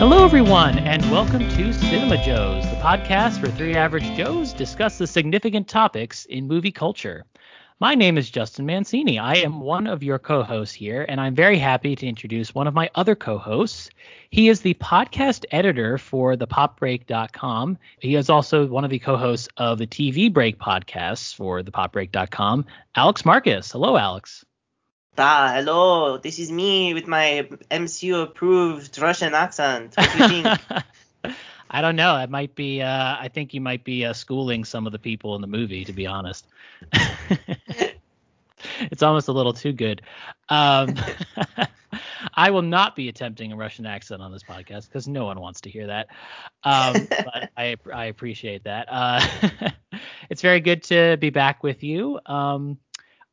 Hello, everyone, and welcome to Cinema Joes, the podcast where three average Joes discuss the significant topics in movie culture. My name is Justin Mancini. I am one of your co hosts here, and I'm very happy to introduce one of my other co hosts. He is the podcast editor for thepopbreak.com. He is also one of the co hosts of the TV Break podcasts for thepopbreak.com, Alex Marcus. Hello, Alex. Ah, hello. This is me with my MCU approved Russian accent. What do you think? I don't know. It might be. Uh, I think you might be uh, schooling some of the people in the movie, to be honest. it's almost a little too good. Um, I will not be attempting a Russian accent on this podcast because no one wants to hear that. Um, but I, I appreciate that. Uh, it's very good to be back with you. Um,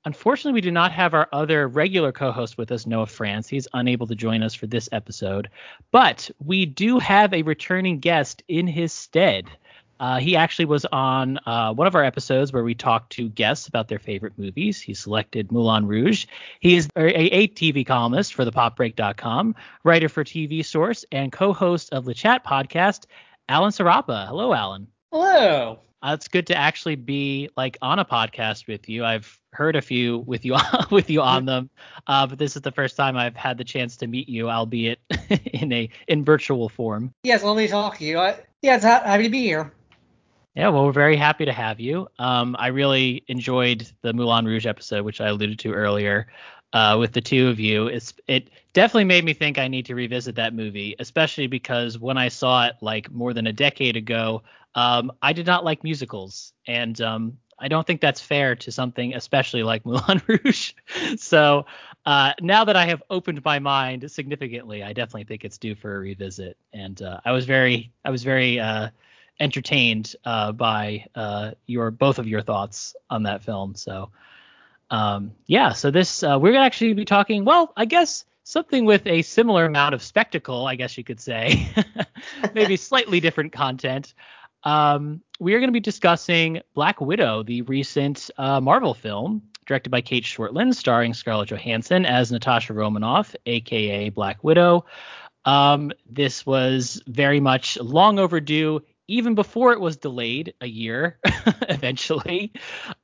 Unfortunately, we do not have our other regular co host with us, Noah France. He's unable to join us for this episode, but we do have a returning guest in his stead. Uh, he actually was on uh, one of our episodes where we talked to guests about their favorite movies. He selected Moulin Rouge. He is a, a TV columnist for thepopbreak.com, writer for TV Source, and co host of the Chat podcast, Alan Sarapa. Hello, Alan. Hello. Uh, it's good to actually be like on a podcast with you. I've heard a few with you with you on them, uh, but this is the first time I've had the chance to meet you, albeit in a in virtual form. Yes, let me talk to you. I, yeah, it's ha- happy to be here. Yeah, well, we're very happy to have you. Um, I really enjoyed the Moulin Rouge episode, which I alluded to earlier, uh, with the two of you. It's it definitely made me think I need to revisit that movie, especially because when I saw it like more than a decade ago, um, I did not like musicals, and um, I don't think that's fair to something especially like Moulin Rouge. so uh, now that I have opened my mind significantly, I definitely think it's due for a revisit. And uh, I was very, I was very uh, entertained uh, by uh, your both of your thoughts on that film. So um, yeah, so this uh, we're gonna actually be talking. Well, I guess something with a similar amount of spectacle, I guess you could say, maybe slightly different content. Um, we are going to be discussing Black Widow, the recent uh, Marvel film directed by Cate Shortland, starring Scarlett Johansson as Natasha Romanoff, aka Black Widow. Um, this was very much long overdue, even before it was delayed a year, eventually.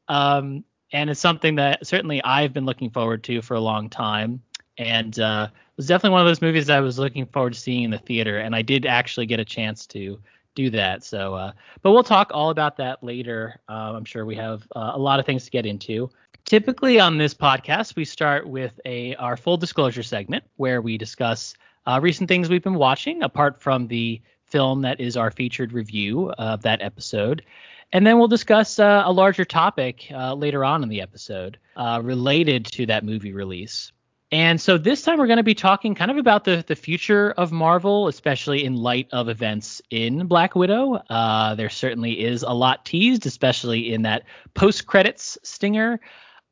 Um, and it's something that certainly I've been looking forward to for a long time. And uh, it was definitely one of those movies I was looking forward to seeing in the theater. And I did actually get a chance to do that. So, uh, but we'll talk all about that later. Uh, I'm sure we have uh, a lot of things to get into. Typically on this podcast, we start with a our full disclosure segment where we discuss uh, recent things we've been watching, apart from the film that is our featured review of that episode. And then we'll discuss uh, a larger topic uh, later on in the episode related to that movie release. And so this time we're going to be talking kind of about the the future of Marvel, especially in light of events in Black Widow. Uh, there certainly is a lot teased, especially in that post credits stinger.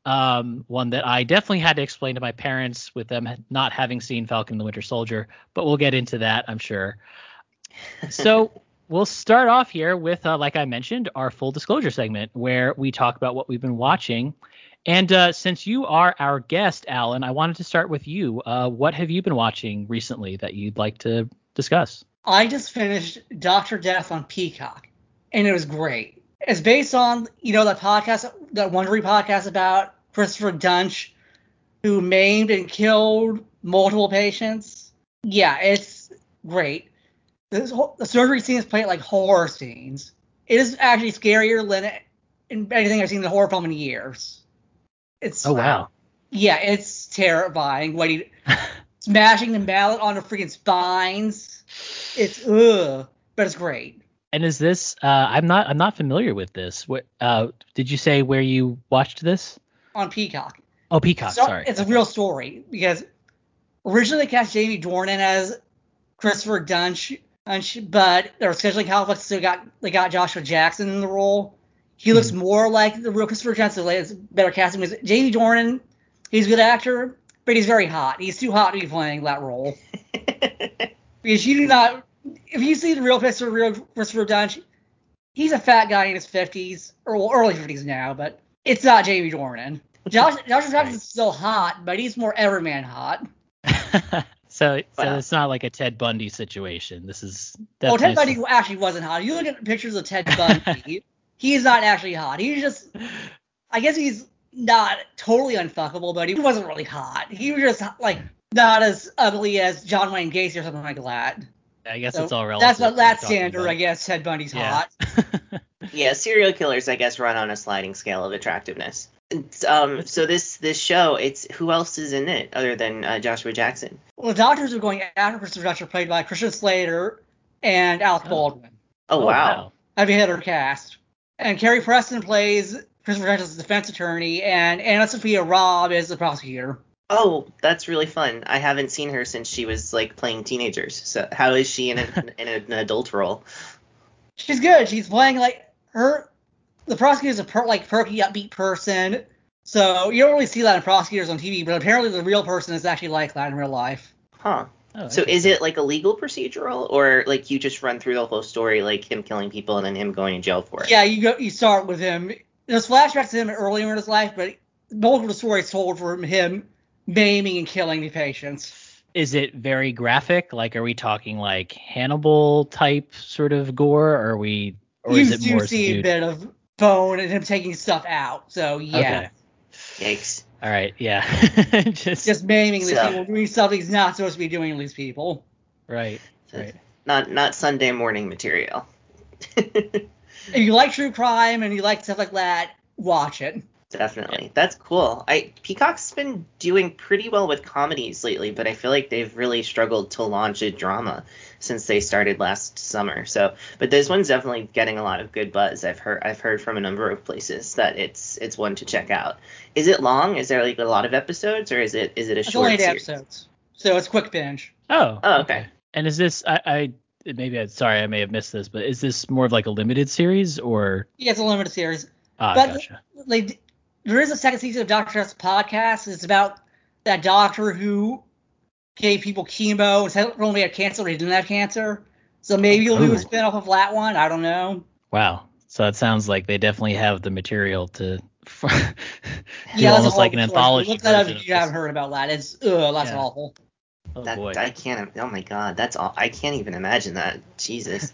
Um, one that I definitely had to explain to my parents with them not having seen Falcon and the Winter Soldier, but we'll get into that, I'm sure. So we'll start off here with, uh, like I mentioned, our full disclosure segment where we talk about what we've been watching. And uh, since you are our guest, Alan, I wanted to start with you. Uh, what have you been watching recently that you'd like to discuss? I just finished Doctor Death on Peacock, and it was great. It's based on you know that podcast, that Wondery podcast about Christopher Duntsch, who maimed and killed multiple patients. Yeah, it's great. Whole, the surgery scenes play like horror scenes. It is actually scarier than anything I've seen in a horror film in years. It's oh wow. Yeah, it's terrifying. What he smashing the mallet on the freaking spines. It's ugh, but it's great. And is this? Uh, I'm not. I'm not familiar with this. What? Uh, did you say where you watched this? On Peacock. Oh, Peacock. So, sorry. It's a real story because originally they cast Jamie Dornan as Christopher Duntsch, but were scheduling conflicts, so got they got Joshua Jackson in the role. He looks mm-hmm. more like the real Christopher Johnson. It's better casting because Jamie Dornan, he's a good actor, but he's very hot. He's too hot to be playing that role. because you do not, if you see the real Christopher, real Christopher Duntsch, he's a fat guy in his 50s or well, early 50s now, but it's not Jamie Dornan. Josh Josh Jackson's Right. still hot, but he's more everyman hot. so, so Wow. it's not like a Ted Bundy situation. This is Well, Ted Bundy actually wasn't hot. You look at pictures of Ted Bundy, he's not actually hot. He's just, I guess he's not totally unfuckable, but he wasn't really hot. He was just like not as ugly as John Wayne Gacy or something like that. I guess So it's all relative. That's what what that you're standard, about. I guess. Ted Bundy's Yeah. hot. yeah, serial killers, I guess, run on a sliding scale of attractiveness. Um, so this this show, it's who else is in it other than uh, Joshua Jackson? Well, the doctors are going after Christopher Dutcher, played by Christian Slater and Alec Oh. Baldwin. Oh, wow. Heavy her cast. And Carrie Preston plays Christopher Dutcher's defense attorney, and AnnaSophia Robb is the prosecutor. Oh, that's really fun. I haven't seen her since she was like playing teenagers. So how is she in, a, in an adult role? She's good. She's playing like her. The prosecutor's a per, like perky, upbeat person. So you don't really see that in prosecutors on TV, but apparently the real person is actually like that in real life. Huh. Oh, So is it like a legal procedural, or like you just run through the whole story, like him killing people and then him going to jail for it? Yeah, you go. You start with him. There's flashbacks to him earlier in his life, but most of the story is told from him maiming and killing the patients. Is it very graphic? Like, are we talking like Hannibal type sort of gore? Or are we, or you is it do more see a bit of bone and him taking stuff out. So yeah, Okay. Yikes. All right. Yeah. just, just maiming these So- people, doing stuff he's not supposed to be doing to these people. right. Right. Not not Sunday morning material. If you like true crime and you like stuff like that, watch it. Definitely. That's cool. I Peacock's been doing pretty well with comedies lately, but I feel like they've really struggled to launch a drama since they started last summer. So, but this one's definitely getting a lot of good buzz. I've heard I've heard from a number of places that it's it's one to check out. Is it long? Is there like a lot of episodes or is it is it a It's short only eight series? episodes, so it's quick binge. Oh. Oh, okay. And is this? I, I maybe I sorry I may have missed this, but is this more of like a limited series or? Yeah, it's a limited series. Ah, But- gotcha. Like there is a second season of Doctor Death's podcast. It's about that doctor who gave people chemo and said only had cancer, but he didn't have cancer. So maybe you'll do Ooh. a spin-off of that one. I don't know. Wow. So it sounds like they definitely have the material to do Yeah, that's almost like an story. anthology. Look that up if you this. haven't heard about that. It's ugh, that's Yeah. awful. Oh That, boy. I can't. Oh my god, that's all. I can't even imagine that. Jesus.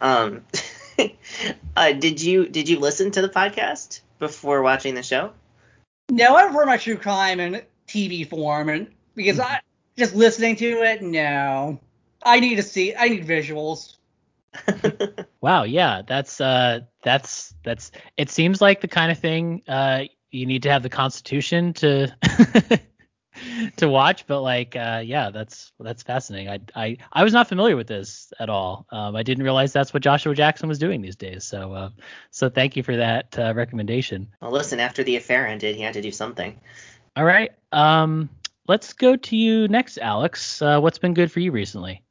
um, uh, did you did you listen to the podcast before watching the show? No, I prefer my true crime in TV form, and because I just listening to it, no. I need to see. I need visuals. Wow, yeah, that's uh that's that's it seems like the kind of thing uh you need to have the constitution to to watch, but like uh yeah, that's that's fascinating. I I I was not familiar with this at all. Um I didn't realize that's what Joshua Jackson was doing these days. So uh so thank you for that uh, recommendation. well, listen. After the affair ended, he had to do something. All right. Um let's go to you next, Alex. Uh what's been good for you recently?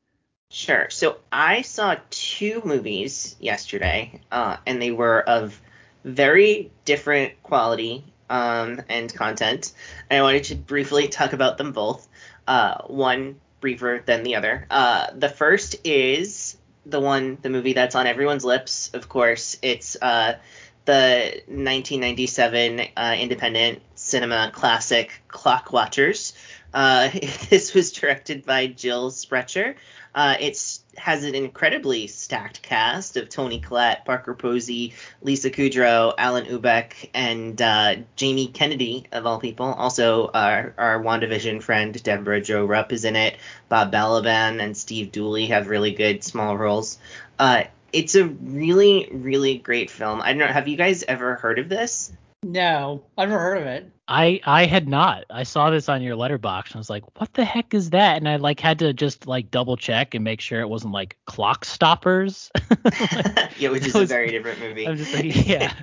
Sure. So I saw two movies yesterday, uh, and they were of very different quality um, and content. And I wanted to briefly talk about them both. Uh, one briefer than the other. Uh, the first is the one, the movie that's on everyone's lips. Of course, it's uh, the 1997 uh, independent cinema classic Clockwatchers. Uh, this was directed by Jill Sprecher. Uh, it has an incredibly stacked cast of Toni Collette, Parker Posey, Lisa Kudrow, Alanna Ubach, and uh, Jamie Kennedy, of all people. Also, our, our WandaVision friend Debra Jo Rupp is in it. Bob Balaban and Steve Dooley have really good small roles. Uh, it's a really, really great film. I don't know. Have you guys ever heard of this? No, I've never heard of it. I I had not. I saw this on your Letterboxd and I was like, what the heck is that? And I like had to just like double check and make sure it wasn't like clock stoppers. yeah, which is That a very different movie. I'm just like, yeah.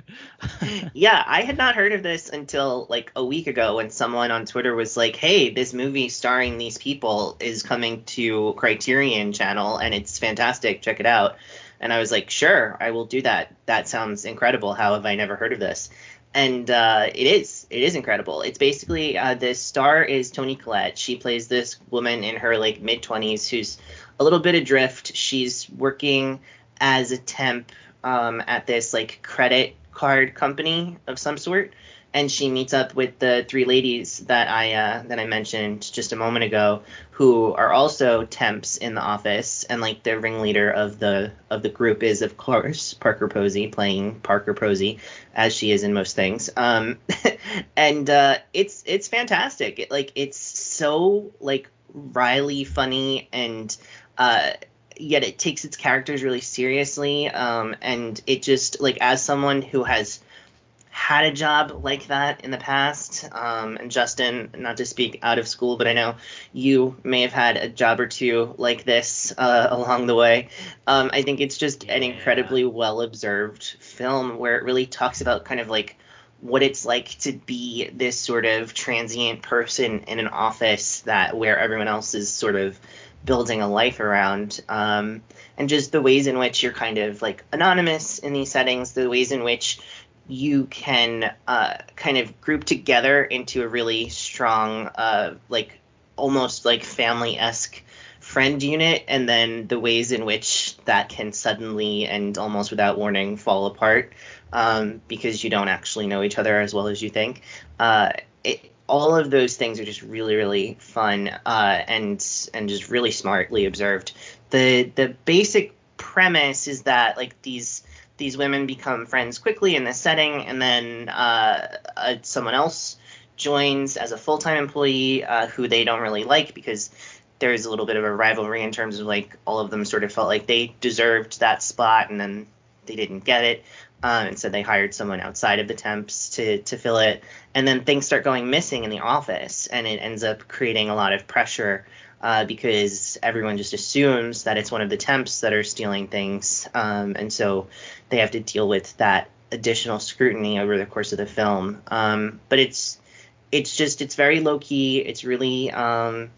yeah, I had not heard of this until like a week ago when someone on Twitter was like, "Hey, this movie starring these people is coming to Criterion Channel and it's fantastic. Check it out." And I was like, "Sure, I will do that. That sounds incredible. How have I never heard of this?" And uh, it is. It is incredible. It's basically uh, the star is Toni Collette. She plays this woman in her like mid twenties who's a little bit adrift. She's working as a temp um, at this like credit card company of some sort, and she meets up with the three ladies that I uh, that I mentioned just a moment ago, who are also temps in the office, and like the ringleader of the of the group is of course Parker Posey playing Parker Posey, as she is in most things. Um, and uh, it's it's fantastic. It, like it's so like wryly funny and uh yet it takes its characters really seriously um, and it just like as someone who has had a job like that in the past um, and justin not to speak out of school but i know you may have had a job or two like this uh, along the way um, i think it's just yeah. an incredibly well observed film where it really talks about kind of like what it's like to be this sort of transient person in an office that where everyone else is sort of building a life around um, and just the ways in which you're kind of like anonymous in these settings the ways in which you can uh, kind of group together into a really strong uh, like almost like family-esque friend unit and then the ways in which that can suddenly and almost without warning fall apart um, because you don't actually know each other as well as you think uh, it, all of those things are just really really fun uh, and and just really smartly observed. The the basic premise is that like these these women become friends quickly in this setting, and then uh, uh, someone else joins as a full time employee uh, who they don't really like because there's a little bit of a rivalry in terms of like all of them sort of felt like they deserved that spot and then they didn't get it um, and so they hired someone outside of the temps to to fill it. And then things start going missing in the office, and it ends up creating a lot of pressure uh, because everyone just assumes that it's one of the temps that are stealing things, um, and so they have to deal with that additional scrutiny over the course of the film. Um, but it's it's just it's very low key. It's really um,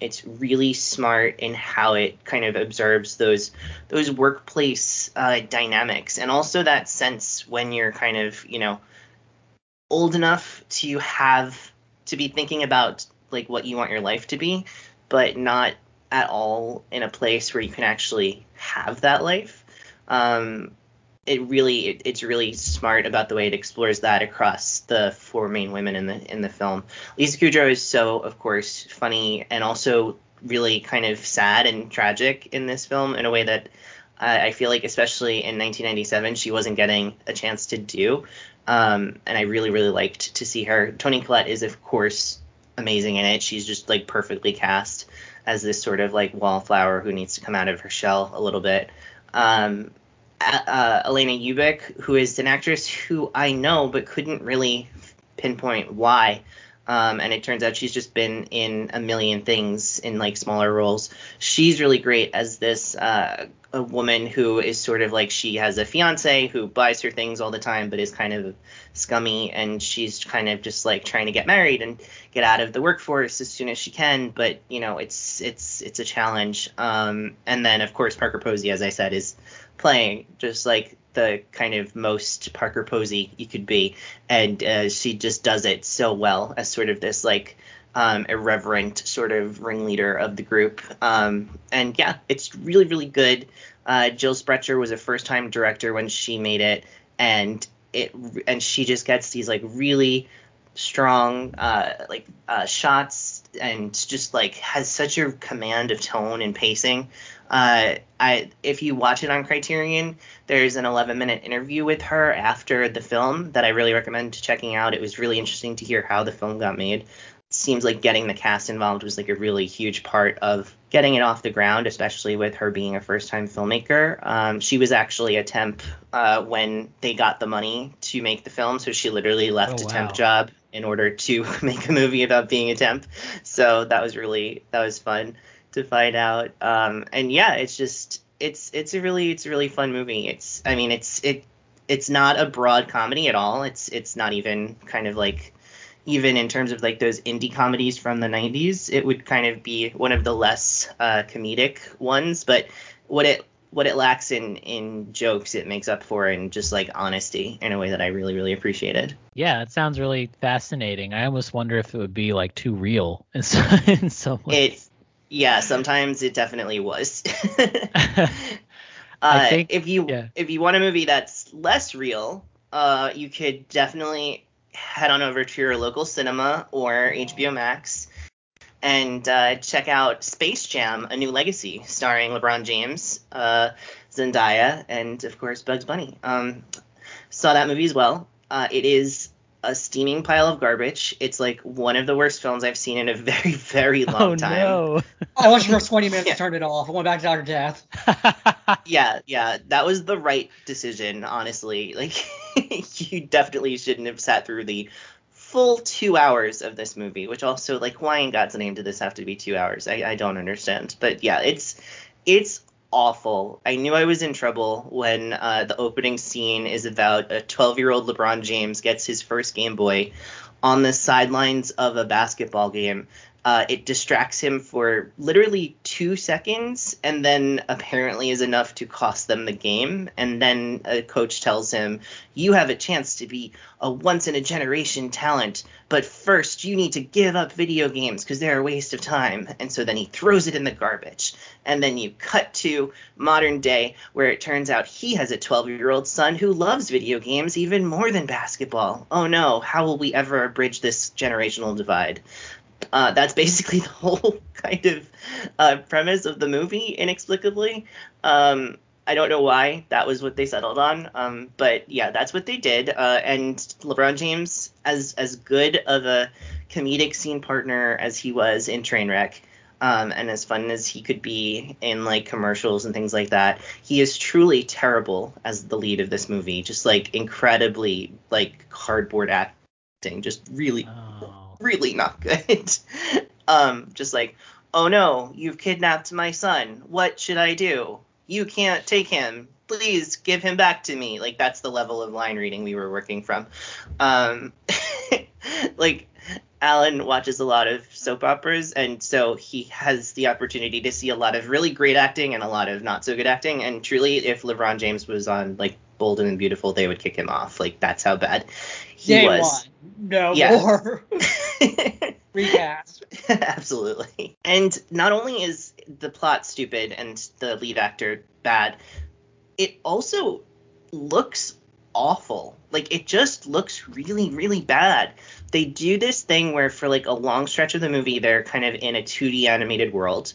it's really smart in how it kind of observes those those workplace uh, dynamics and also that sense when you're kind of you know old enough to have to be thinking about like what you want your life to be but not at all in a place where you can actually have that life um, it really it, it's really smart about the way it explores that across the four main women in the in the film. Lisa Kudrow is so of course funny and also really kind of sad and tragic in this film in a way that I feel like especially in 1997 she wasn't getting a chance to do. Um, and I really really liked to see her. Toni Collette is of course amazing in it. She's just like perfectly cast as this sort of like wallflower who needs to come out of her shell a little bit. Um, uh, Alanna Ubach, who is an actress who I know but couldn't really pinpoint why. Um, and it turns out she's just been in a million things in like smaller roles. She's really great as this uh, a woman who is sort of like she has a fiance who buys her things all the time, but is kind of scummy, and she's kind of just like trying to get married and get out of the workforce as soon as she can. But you know, it's it's it's a challenge. Um, and then of course Parker Posey, as I said, is playing just like the kind of most Parker Posey you could be, and uh, she just does it so well as sort of this like um, irreverent sort of ringleader of the group. Um, and yeah, it's really really good. Uh, Jill Sprecher was a first time director when she made it, and it and she just gets these like really strong uh, like uh, shots and just like has such a command of tone and pacing uh, I if you watch it on Criterion, there's an 11 minute interview with her after the film that I really recommend checking out. It was really interesting to hear how the film got made. It seems like getting the cast involved was like a really huge part of getting it off the ground, especially with her being a first time filmmaker. Um, she was actually a temp uh, when they got the money to make the film, so she literally left oh, a wow. temp job in order to make a movie about being a temp. So that was really that was fun to find out. Um, and yeah, it's just it's it's a really it's a really fun movie. It's I mean it's it it's not a broad comedy at all. It's it's not even kind of like even in terms of like those indie comedies from the 90s, it would kind of be one of the less uh, comedic ones. But what it what it lacks in in jokes, it makes up for in just like honesty in a way that I really really appreciated. Yeah, it sounds really fascinating. I almost wonder if it would be like too real in some, in some ways. It's yeah, sometimes it definitely was. Uh, think- if you yeah. if you want a movie that's less real, uh, you could definitely head on over to your local cinema or HBO Max and uh, check out Space Jam: A New Legacy, starring LeBron James, uh, Zendaya, and of course Bugs Bunny. Um, saw that movie as well. Uh, it is a steaming pile of garbage. It's like one of the worst films I've seen in a very, very oh, long oh time. no. I watched the first 20 minutes Yeah. and turned it off. I went back to Doctor Death. Yeah, yeah, that was the right decision, honestly. Like, you definitely shouldn't have sat through the full two hours of this movie, which also, like, why in God's name did this have to be two hours? I, I don't understand. But yeah, it's it's awful. I knew I was in trouble when uh, the opening scene is about a 12 year old LeBron James gets his first Game Boy on the sidelines of a basketball game. Uh, it distracts him for literally two seconds and then apparently is enough to cost them the game. And then a coach tells him, You have a chance to be a once in a generation talent, but first you need to give up video games because they're a waste of time. And so then he throws it in the garbage. And then you cut to modern day where it turns out he has a 12 year old son who loves video games even more than basketball. Oh no, how will we ever bridge this generational divide? Uh, that's basically the whole kind of uh, premise of the movie, inexplicably. Um, I don't know why that was what they settled on, um, but yeah, that's what they did. Uh, and LeBron James, as as good of a comedic scene partner as he was in Trainwreck, um, and as fun as he could be in like commercials and things like that, he is truly terrible as the lead of this movie. Just like incredibly like cardboard acting, just really Oh. Really not good. um, just like, oh no, you've kidnapped my son. What should I do? You can't take him. Please give him back to me. Like that's the level of line reading we were working from. Um, like Alan watches a lot of soap operas, and so he has the opportunity to see a lot of really great acting and a lot of not so good acting. And truly, if LeBron James was on like Bold and Beautiful, they would kick him off. Like that's how bad he Day was. one. No Yeah. more. Recast. Absolutely. And not only is the plot stupid and the lead actor bad, it also looks awful. Like it just looks really, really bad. They do this thing where for like a long stretch of the movie they're kind of in a 2D animated world.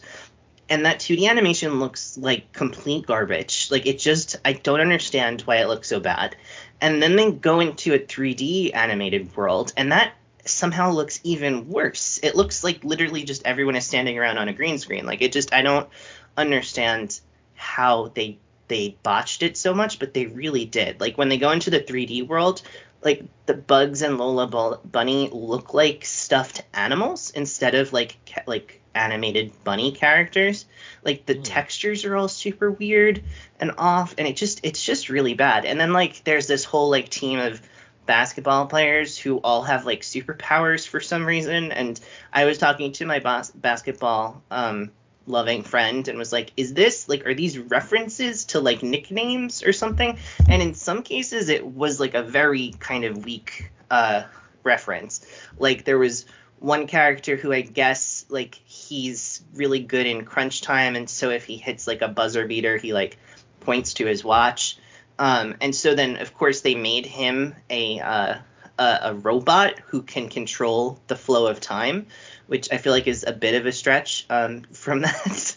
And that 2D animation looks like complete garbage. Like it just I don't understand why it looks so bad. And then they go into a 3D animated world and that somehow looks even worse. It looks like literally just everyone is standing around on a green screen. Like it just I don't understand how they they botched it so much, but they really did. Like when they go into the 3D world, like the bugs and Lola Bu- Bunny look like stuffed animals instead of like ca- like animated bunny characters. Like the Hmm. textures are all super weird and off, and it just it's just really bad. And then like there's this whole like team of basketball players who all have like superpowers for some reason. And I was talking to my bas- basketball um, loving friend and was like, "Is this like are these references to like nicknames or something?" And in some cases, it was like a very kind of weak uh, reference. Like there was one character who I guess like he's really good in crunch time, and so if he hits like a buzzer beater, he like points to his watch. Um, and so then, of course, they made him a, uh, a a robot who can control the flow of time, which I feel like is a bit of a stretch um, from that.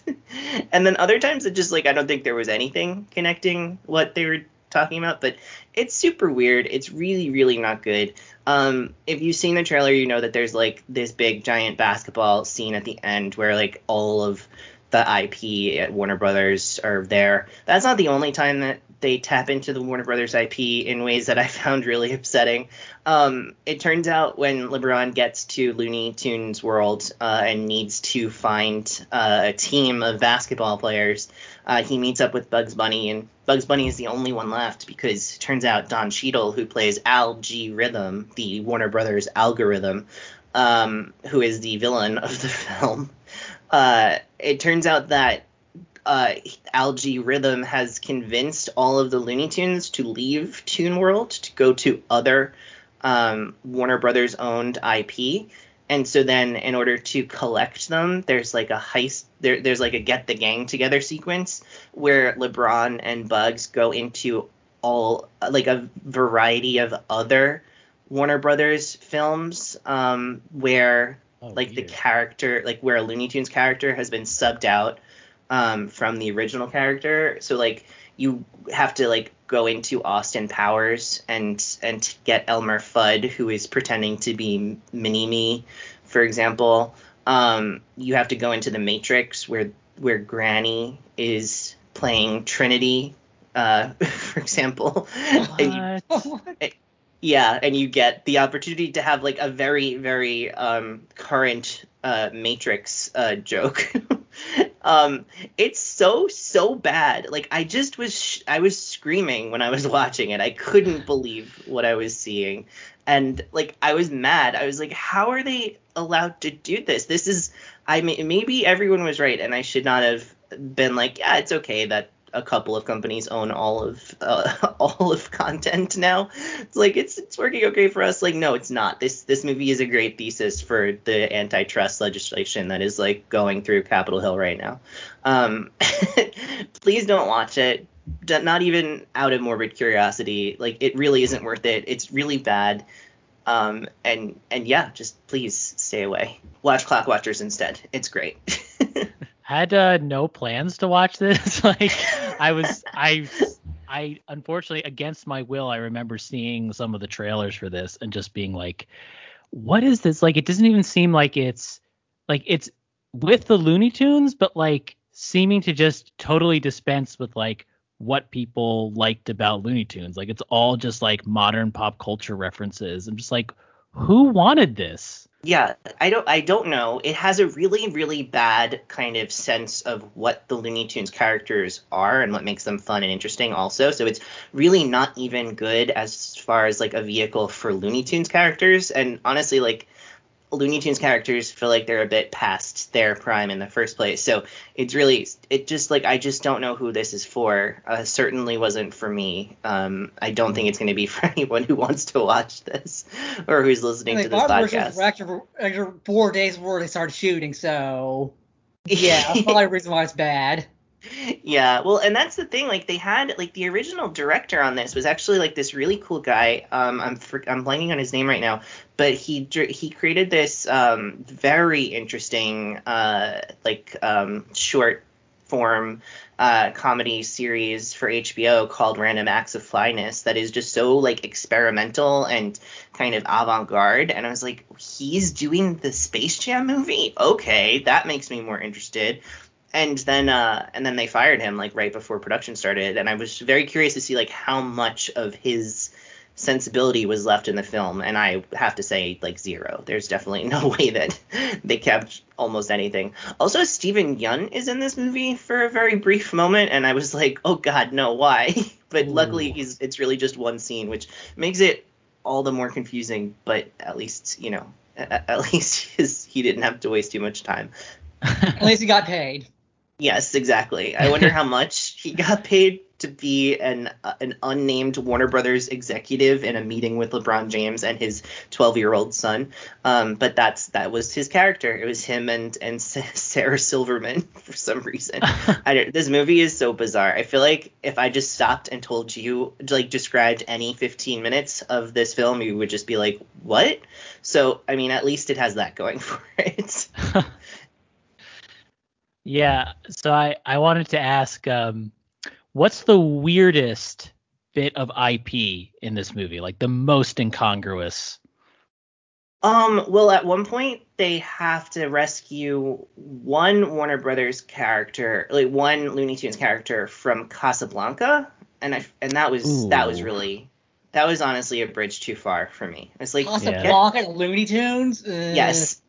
and then other times, it just like I don't think there was anything connecting what they were talking about, but it's super weird. It's really, really not good. Um, if you've seen the trailer, you know that there's like this big giant basketball scene at the end where like all of the IP at Warner Brothers are there. That's not the only time that they tap into the Warner Brothers IP in ways that I found really upsetting. Um, it turns out when LeBron gets to Looney Tunes World uh, and needs to find uh, a team of basketball players, uh, he meets up with Bugs Bunny, and Bugs Bunny is the only one left because it turns out Don Cheadle, who plays Al G Rhythm, the Warner Brothers algorithm, um, who is the villain of the film, uh, it turns out that uh, Al G Rhythm has convinced all of the Looney Tunes to leave Toon World to go to other um, Warner Brothers owned IP. and so then in order to collect them, there's like a heist. There, there's like a get the gang together sequence where LeBron and Bugs go into all like a variety of other Warner Brothers films um, where Oh, like the character like where a Looney Tunes character has been subbed out um, from the original character. So like you have to like go into Austin Powers and and get Elmer Fudd who is pretending to be Mini Me, for example. Um, you have to go into the Matrix where where Granny is playing Trinity, uh, for example. And you- What? yeah, and you get the opportunity to have like a very, very um, current uh, Matrix uh, joke. um, it's so so bad. Like I just was sh- I was screaming when I was watching it. I couldn't believe what I was seeing, and like I was mad. I was like, how are they allowed to do this? This is I may- maybe everyone was right, and I should not have been like, yeah, it's okay that a couple of companies own all of uh, all of content now. It's like it's it's working okay for us. Like no, it's not. This this movie is a great thesis for the antitrust legislation that is like going through Capitol Hill right now. Um, please don't watch it. Not even out of morbid curiosity. Like it really isn't worth it. It's really bad. Um, and and yeah, just please stay away. Watch Clockwatchers instead. It's great. had uh, no plans to watch this. like I was I I unfortunately against my will I remember seeing some of the trailers for this and just being like what is this? Like it doesn't even seem like it's like it's with the Looney Tunes but like seeming to just totally dispense with like what people liked about Looney Tunes. Like it's all just like modern pop culture references. I'm just like who wanted this? Yeah, I don't I don't know. It has a really really bad kind of sense of what the Looney Tunes characters are and what makes them fun and interesting also. So it's really not even good as far as like a vehicle for Looney Tunes characters and honestly like Looney Tunes characters feel like they're a bit past their prime in the first place. So it's really it just like I just don't know who this is for. Uh, certainly wasn't for me. Um, I don't think it's going to be for anyone who wants to watch this or who's listening to this original podcast. director after four days before they started shooting, so yeah, that's probably the reason why it's bad. yeah, well, and that's the thing. Like they had like the original director on this was actually like this really cool guy. Um, I'm for, I'm blanking on his name right now, but he he created this um very interesting uh like um short form uh, comedy series for HBO called Random Acts of Flyness that is just so like experimental and kind of avant-garde. And I was like he's doing the Space Jam movie? Okay that makes me more interested. And then uh and then they fired him like right before production started. And I was very curious to see like how much of his sensibility was left in the film and I have to say like zero. There's definitely no way that they kept almost anything. Also Steven Yeun is in this movie for a very brief moment and I was like oh god no why? But luckily he's it's really just one scene which makes it all the more confusing but at least you know at, at least his, he didn't have to waste too much time. At least he got paid. Yes, exactly. I wonder how much he got paid to be an uh, an unnamed Warner Brothers executive in a meeting with LeBron James and his 12-year-old son. Um, but that's that was his character. It was him and and Sarah Silverman for some reason. I don't, this movie is so bizarre. I feel like if I just stopped and told you like described any 15 minutes of this film, you would just be like, "What?" So, I mean, at least it has that going for it. Yeah, so I I wanted to ask, um, what's the weirdest bit of IP in this movie? Like the most incongruous. Um, well, at one point they have to rescue one Warner Brothers character, like one Looney Tunes character from Casablanca, and I and that was that was really that was honestly a bridge too far for me. It's like Casablanca, Looney Tunes. Uh, yes.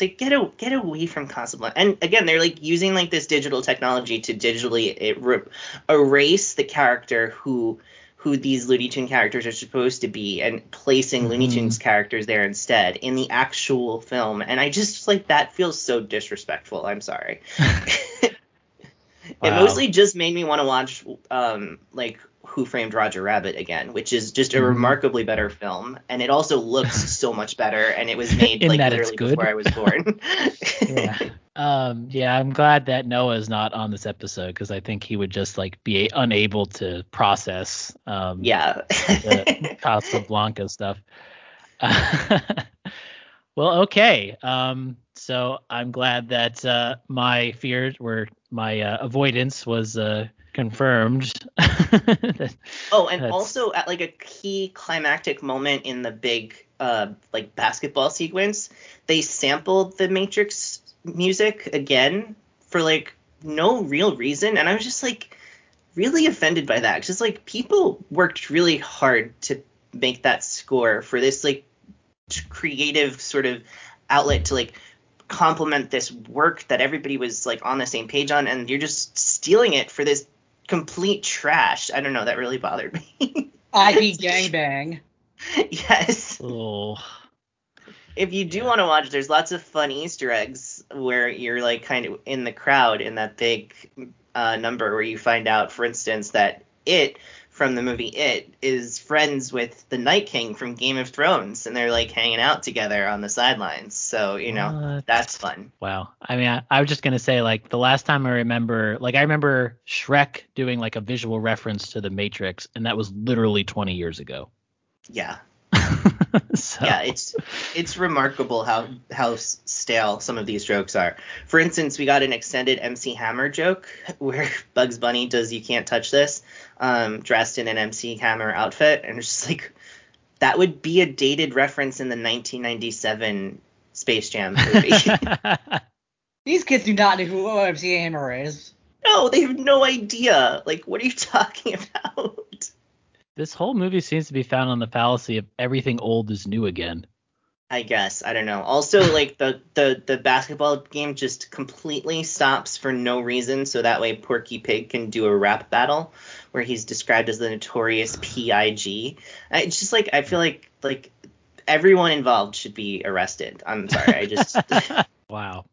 It's like get a, get away from Casablanca. And again, they're like using like this digital technology to digitally it, re- erase the character who who these Looney Tune characters are supposed to be and placing Looney Mhm. Tunes characters there instead in the actual film. And I just like that feels so disrespectful. I'm sorry. It mostly just made me want to watch um like Who Framed Roger Rabbit again, which is just a Mhm. remarkably better film, and it also looks so much better, and it was made like literally before I was born. yeah. Um, yeah, I'm glad that Noah is not on this episode because I think he would just like be unable to process um, yeah. the Casablanca stuff. well, okay. Um, so I'm glad that uh, my fears were my uh, avoidance was uh, confirmed. Oh, and That's- also at like a key climactic moment in the big uh like basketball sequence, they sampled the Matrix music again for like no real reason, and I was just like really offended by that because like people worked really hard to make that score for this like creative sort of outlet to like complement this work that everybody was like on the same page on and you're just stealing it for this complete trash. I don't know, that really bothered me. IP gangbang. yes. oh, If you do want to watch, there's lots of fun Easter eggs where you're like kind of in the crowd in that big uh, number where you find out, for instance, that it from the movie It is friends with the Night King from Game of Thrones, and they're like hanging out together on the sidelines. So you know that's fun. Wow. I mean, I, I was just gonna say, like, the last time I remember, like, I remember Shrek doing like a visual reference to the Matrix, and that was literally 20 years ago. Yeah, so, yeah, it's it's remarkable how how stale some of these jokes are. For instance, we got an extended MC Hammer joke where Bugs Bunny does "You can't touch this," um, dressed in an MC Hammer outfit, and it's just like that would be a dated reference in the 1997 Space Jam movie. These kids do not know who MC Hammer is. no, they have no idea. Like, what are you talking about? This whole movie seems to be found on the fallacy of everything old is new again. I guess I don't know. Also, like the the the basketball game just completely stops for no reason, so that way Porky Pig can do a rap battle where he's described as the notorious Pig. I- It's just like I feel like like everyone involved should be arrested. I'm sorry, I just wow.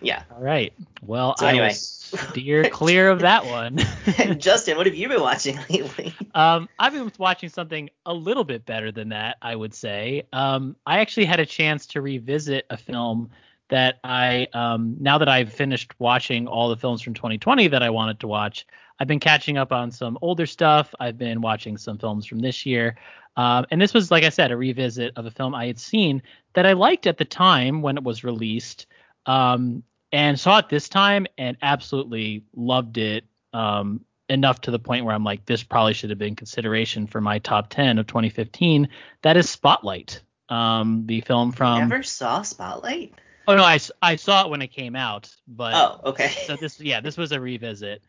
Yeah. All right. Well, So I anyway. will steer clear of that one. Justin, what have you been watching lately? Um, I've been watching something a little bit better than that, I would say. Um, I actually had a chance to revisit a film that I, um, now that I've finished watching all the films from 2020 that I wanted to watch, I've been catching up on some older stuff. I've been watching some films from this year. Um, and this was, like I said, a revisit of a film I had seen that I liked at the time when it was released. Um, and saw it this time and absolutely loved it. Um, enough to the point where I'm like, this probably should have been consideration for my top 10 of 2015. That is Spotlight, um, the film from. I Never saw Spotlight. Oh no, I, I saw it when it came out, but Oh, okay. so this yeah, this was a revisit.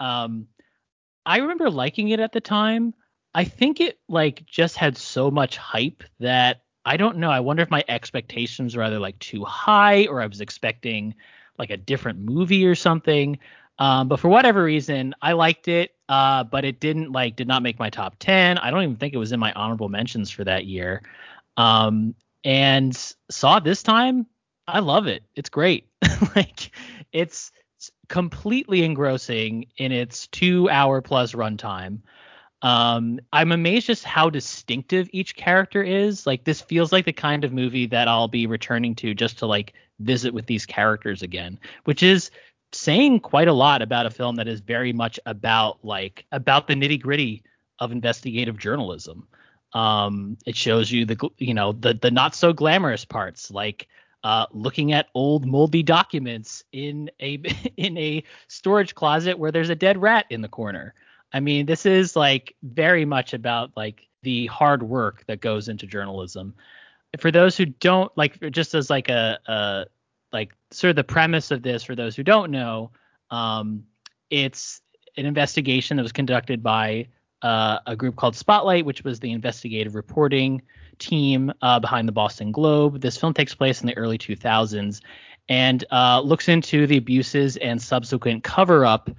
Um, I remember liking it at the time. I think it like just had so much hype that I don't know. I wonder if my expectations were either like too high or I was expecting like a different movie or something. Um, but for whatever reason, I liked it. Uh, but it didn't like did not make my top ten. I don't even think it was in my honorable mentions for that year. Um, and saw this time. I love it. It's great. like it's completely engrossing in its two hour plus runtime. Um, I'm amazed just how distinctive each character is. Like this feels like the kind of movie that I'll be returning to just to like visit with these characters again, which is saying quite a lot about a film that is very much about like about the nitty gritty of investigative journalism. Um, it shows you the you know the the not so glamorous parts like uh, looking at old moldy documents in a in a storage closet where there's a dead rat in the corner. I mean, this is like very much about like the hard work that goes into journalism. For those who don't like, just as like a, a like sort of the premise of this, for those who don't know, um, it's an investigation that was conducted by uh, a group called Spotlight, which was the investigative reporting team uh, behind the Boston Globe. This film takes place in the early 2000s and uh, looks into the abuses and subsequent cover up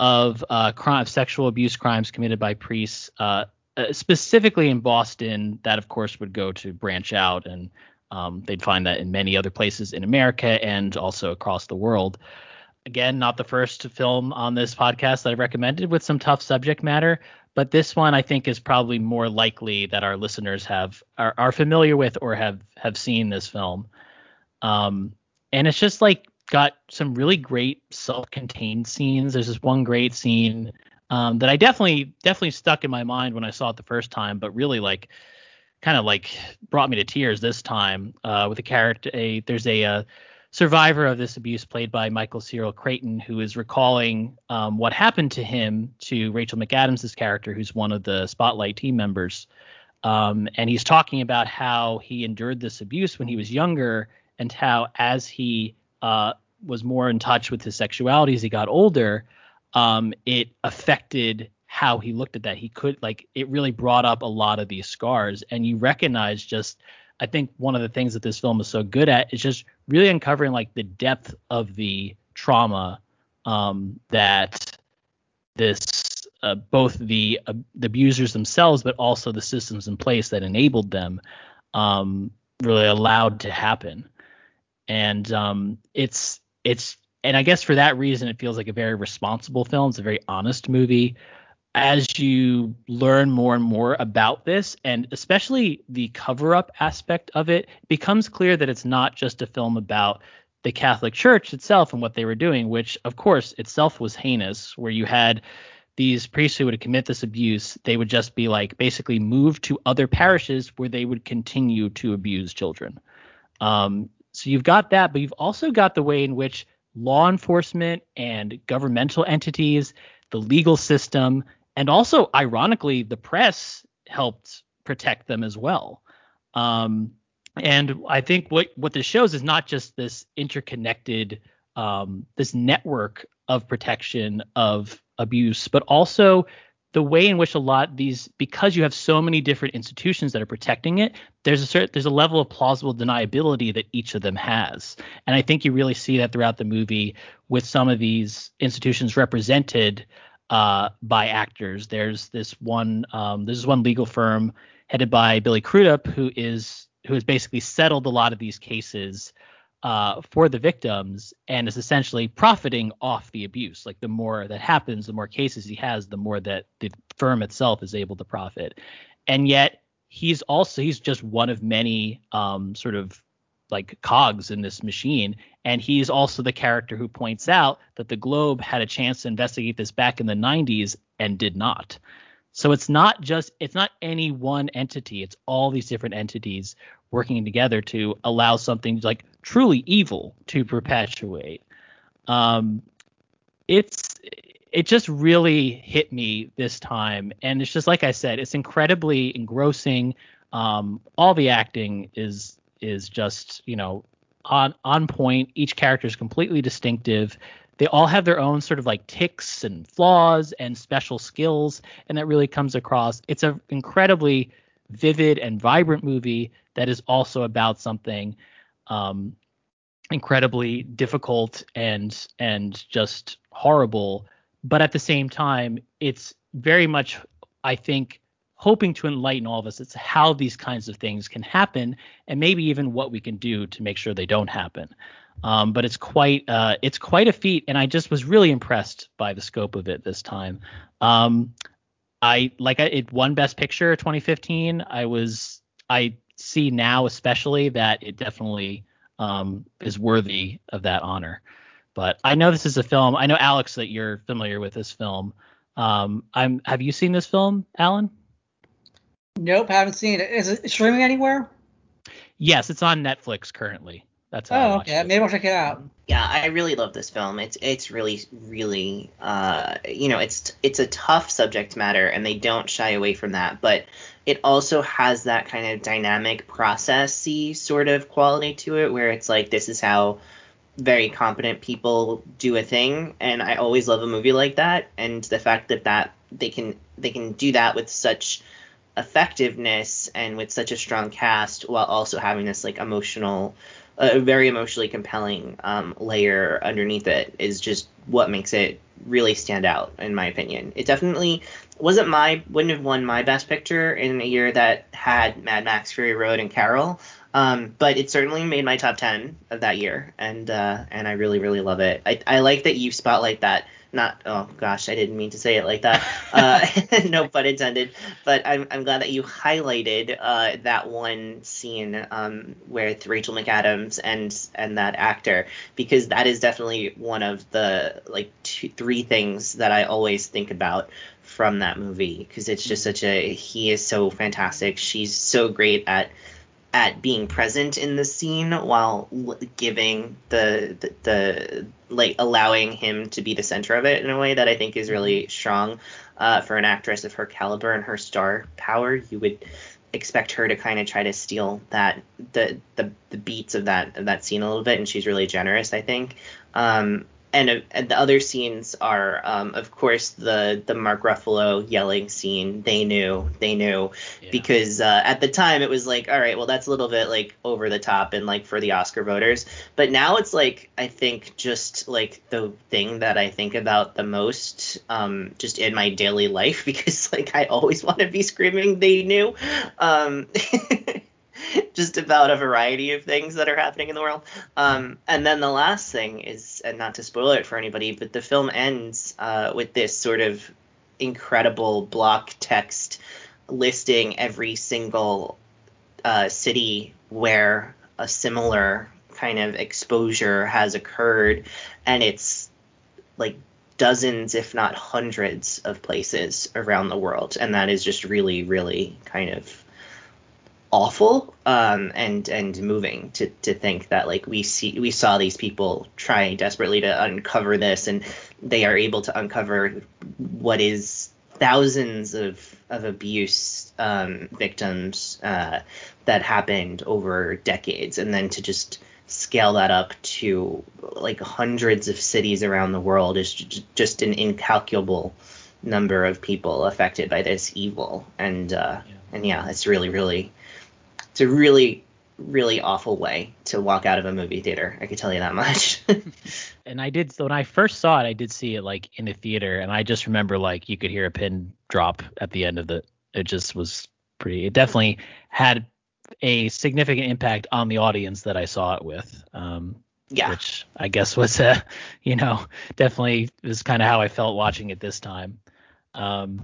of uh, crime, sexual abuse crimes committed by priests, uh, uh, specifically in Boston. That, of course, would go to branch out, and um, they'd find that in many other places in America and also across the world. again, not the first film on this podcast that I've recommended with some tough subject matter, but this one I think is probably more likely that our listeners have are, are familiar with or have have seen this film. Um, and it's just like got some really great self-contained scenes. There's this one great scene um, that I definitely definitely stuck in my mind when I saw it the first time, but really like kind of like brought me to tears this time uh, with a character. A there's a, a, uh, survivor of this abuse played by Michael Cyril Creighton who is recalling um, what happened to him to Rachel McAdams' character, who's one of the Spotlight team members. Um, and he's talking about how he endured this abuse when he was younger and how as he uh, was more in touch with his sexuality as he got older, um, it affected how he looked at that. He could like it really brought up a lot of these scars, and you recognize just. I think one of the things that this film is so good at is just really uncovering like the depth of the trauma um, that this uh, both the uh, the abusers themselves, but also the systems in place that enabled them, um, really allowed to happen. And um, it's it's and I guess for that reason, it feels like a very responsible film. It's a very honest movie. As you learn more and more about this, and especially the cover up aspect of it, it becomes clear that it's not just a film about the Catholic Church itself and what they were doing, which of course itself was heinous, where you had these priests who would commit this abuse, they would just be like basically moved to other parishes where they would continue to abuse children. Um, so you've got that, but you've also got the way in which law enforcement and governmental entities, the legal system, and also, ironically, the press helped protect them as well. Um, and I think what what this shows is not just this interconnected, um, this network of protection of abuse, but also the way in which a lot these because you have so many different institutions that are protecting it there's a certain there's a level of plausible deniability that each of them has. And i think you really see that throughout the movie with some of these institutions represented uh, by actors. There's this one um, there's one legal firm headed by billy crudup who is who has basically settled a lot of these cases uh, for the victims and is essentially profiting off the abuse. Like the more that happens, the more cases he has, the more that the firm itself is able to profit. And yet he's also he's just one of many um, sort of like cogs in this machine. And he's also the character who points out that the Globe had a chance to investigate this back in the 90s and did not. So it's not just it's not any one entity, it's all these different entities working together to allow something like truly evil to perpetuate. Um, it's it just really hit me this time, and it's just like I said, it's incredibly engrossing. Um, all the acting is is just you know on on point. Each character is completely distinctive. They all have their own sort of like ticks and flaws and special skills, and that really comes across. It's an incredibly vivid and vibrant movie that is also about something um, incredibly difficult and and just horrible. But at the same time, it's very much, I think, hoping to enlighten all of us. It's how these kinds of things can happen, and maybe even what we can do to make sure they don't happen. Um, but it's quite uh, it's quite a feat, and I just was really impressed by the scope of it this time. Um, I like it won Best Picture 2015. I was I see now especially that it definitely um, is worthy of that honor. But I know this is a film. I know Alex that you're familiar with this film. Um, I'm. Have you seen this film, Alan? Nope, haven't seen it. Is it streaming anywhere? Yes, it's on Netflix currently. That's how oh, okay. It. Maybe I'll check it out. Yeah, I really love this film. It's it's really really uh you know it's it's a tough subject matter and they don't shy away from that, but it also has that kind of dynamic processy sort of quality to it where it's like this is how very competent people do a thing and I always love a movie like that and the fact that that they can they can do that with such effectiveness and with such a strong cast while also having this like emotional a very emotionally compelling um, layer underneath it is just what makes it really stand out in my opinion it definitely wasn't my wouldn't have won my best picture in a year that had Mad Max Fury Road and Carol. Um, but it certainly made my top ten of that year, and uh, and I really really love it. I, I like that you spotlight that not oh gosh i didn't mean to say it like that. Uh, no pun intended. But i'm, I'm glad that you highlighted uh, that one scene um, with rachel mcadams and and that actor because that is definitely one of the like two, three things that i always think about from that movie because it's just such a he is so fantastic. She's so great at at being present in the scene while giving the, the, the like allowing him to be the center of it in a way that I think is really mm-hmm. strong uh, for an actress of her caliber and her star power. You would expect her to kind of try to steal that the, the the beats of that of that scene a little bit, and she's really generous, I think. Um, and, uh, and the other scenes are, um, of course, the the Mark Ruffalo yelling scene. They knew, they knew, yeah. because uh, at the time it was like, all right, well that's a little bit like over the top and like for the Oscar voters. But now it's like I think just like the thing that I think about the most, um, just in my daily life because like I always want to be screaming. They knew. Um, just about a variety of things that are happening in the world. Um, and then the last thing is, and not to spoil it for anybody, but the film ends uh, with this sort of incredible block text listing every single uh, city where a similar kind of exposure has occurred, and it's like dozens, if not hundreds, of places around the world, and that is just really, really kind of awful um, and and moving to to think that like we see we saw these people trying desperately to uncover this and they are able to uncover what is thousands of of abuse um, victims uh, that happened over decades and then to just scale that up to like hundreds of cities around the world is just an incalculable number of people affected by this evil and uh, yeah. and yeah it's really really it's a really really awful way to walk out of a movie theater. I can tell you that much. and I did when I first saw it, I did see it like in a theater, and I just remember like you could hear a pin drop at the end of the. It just was pretty. It definitely had a significant impact on the audience that I saw it with. Um, yeah. Which I guess was a, you know, definitely was kind of how I felt watching it this time. Um,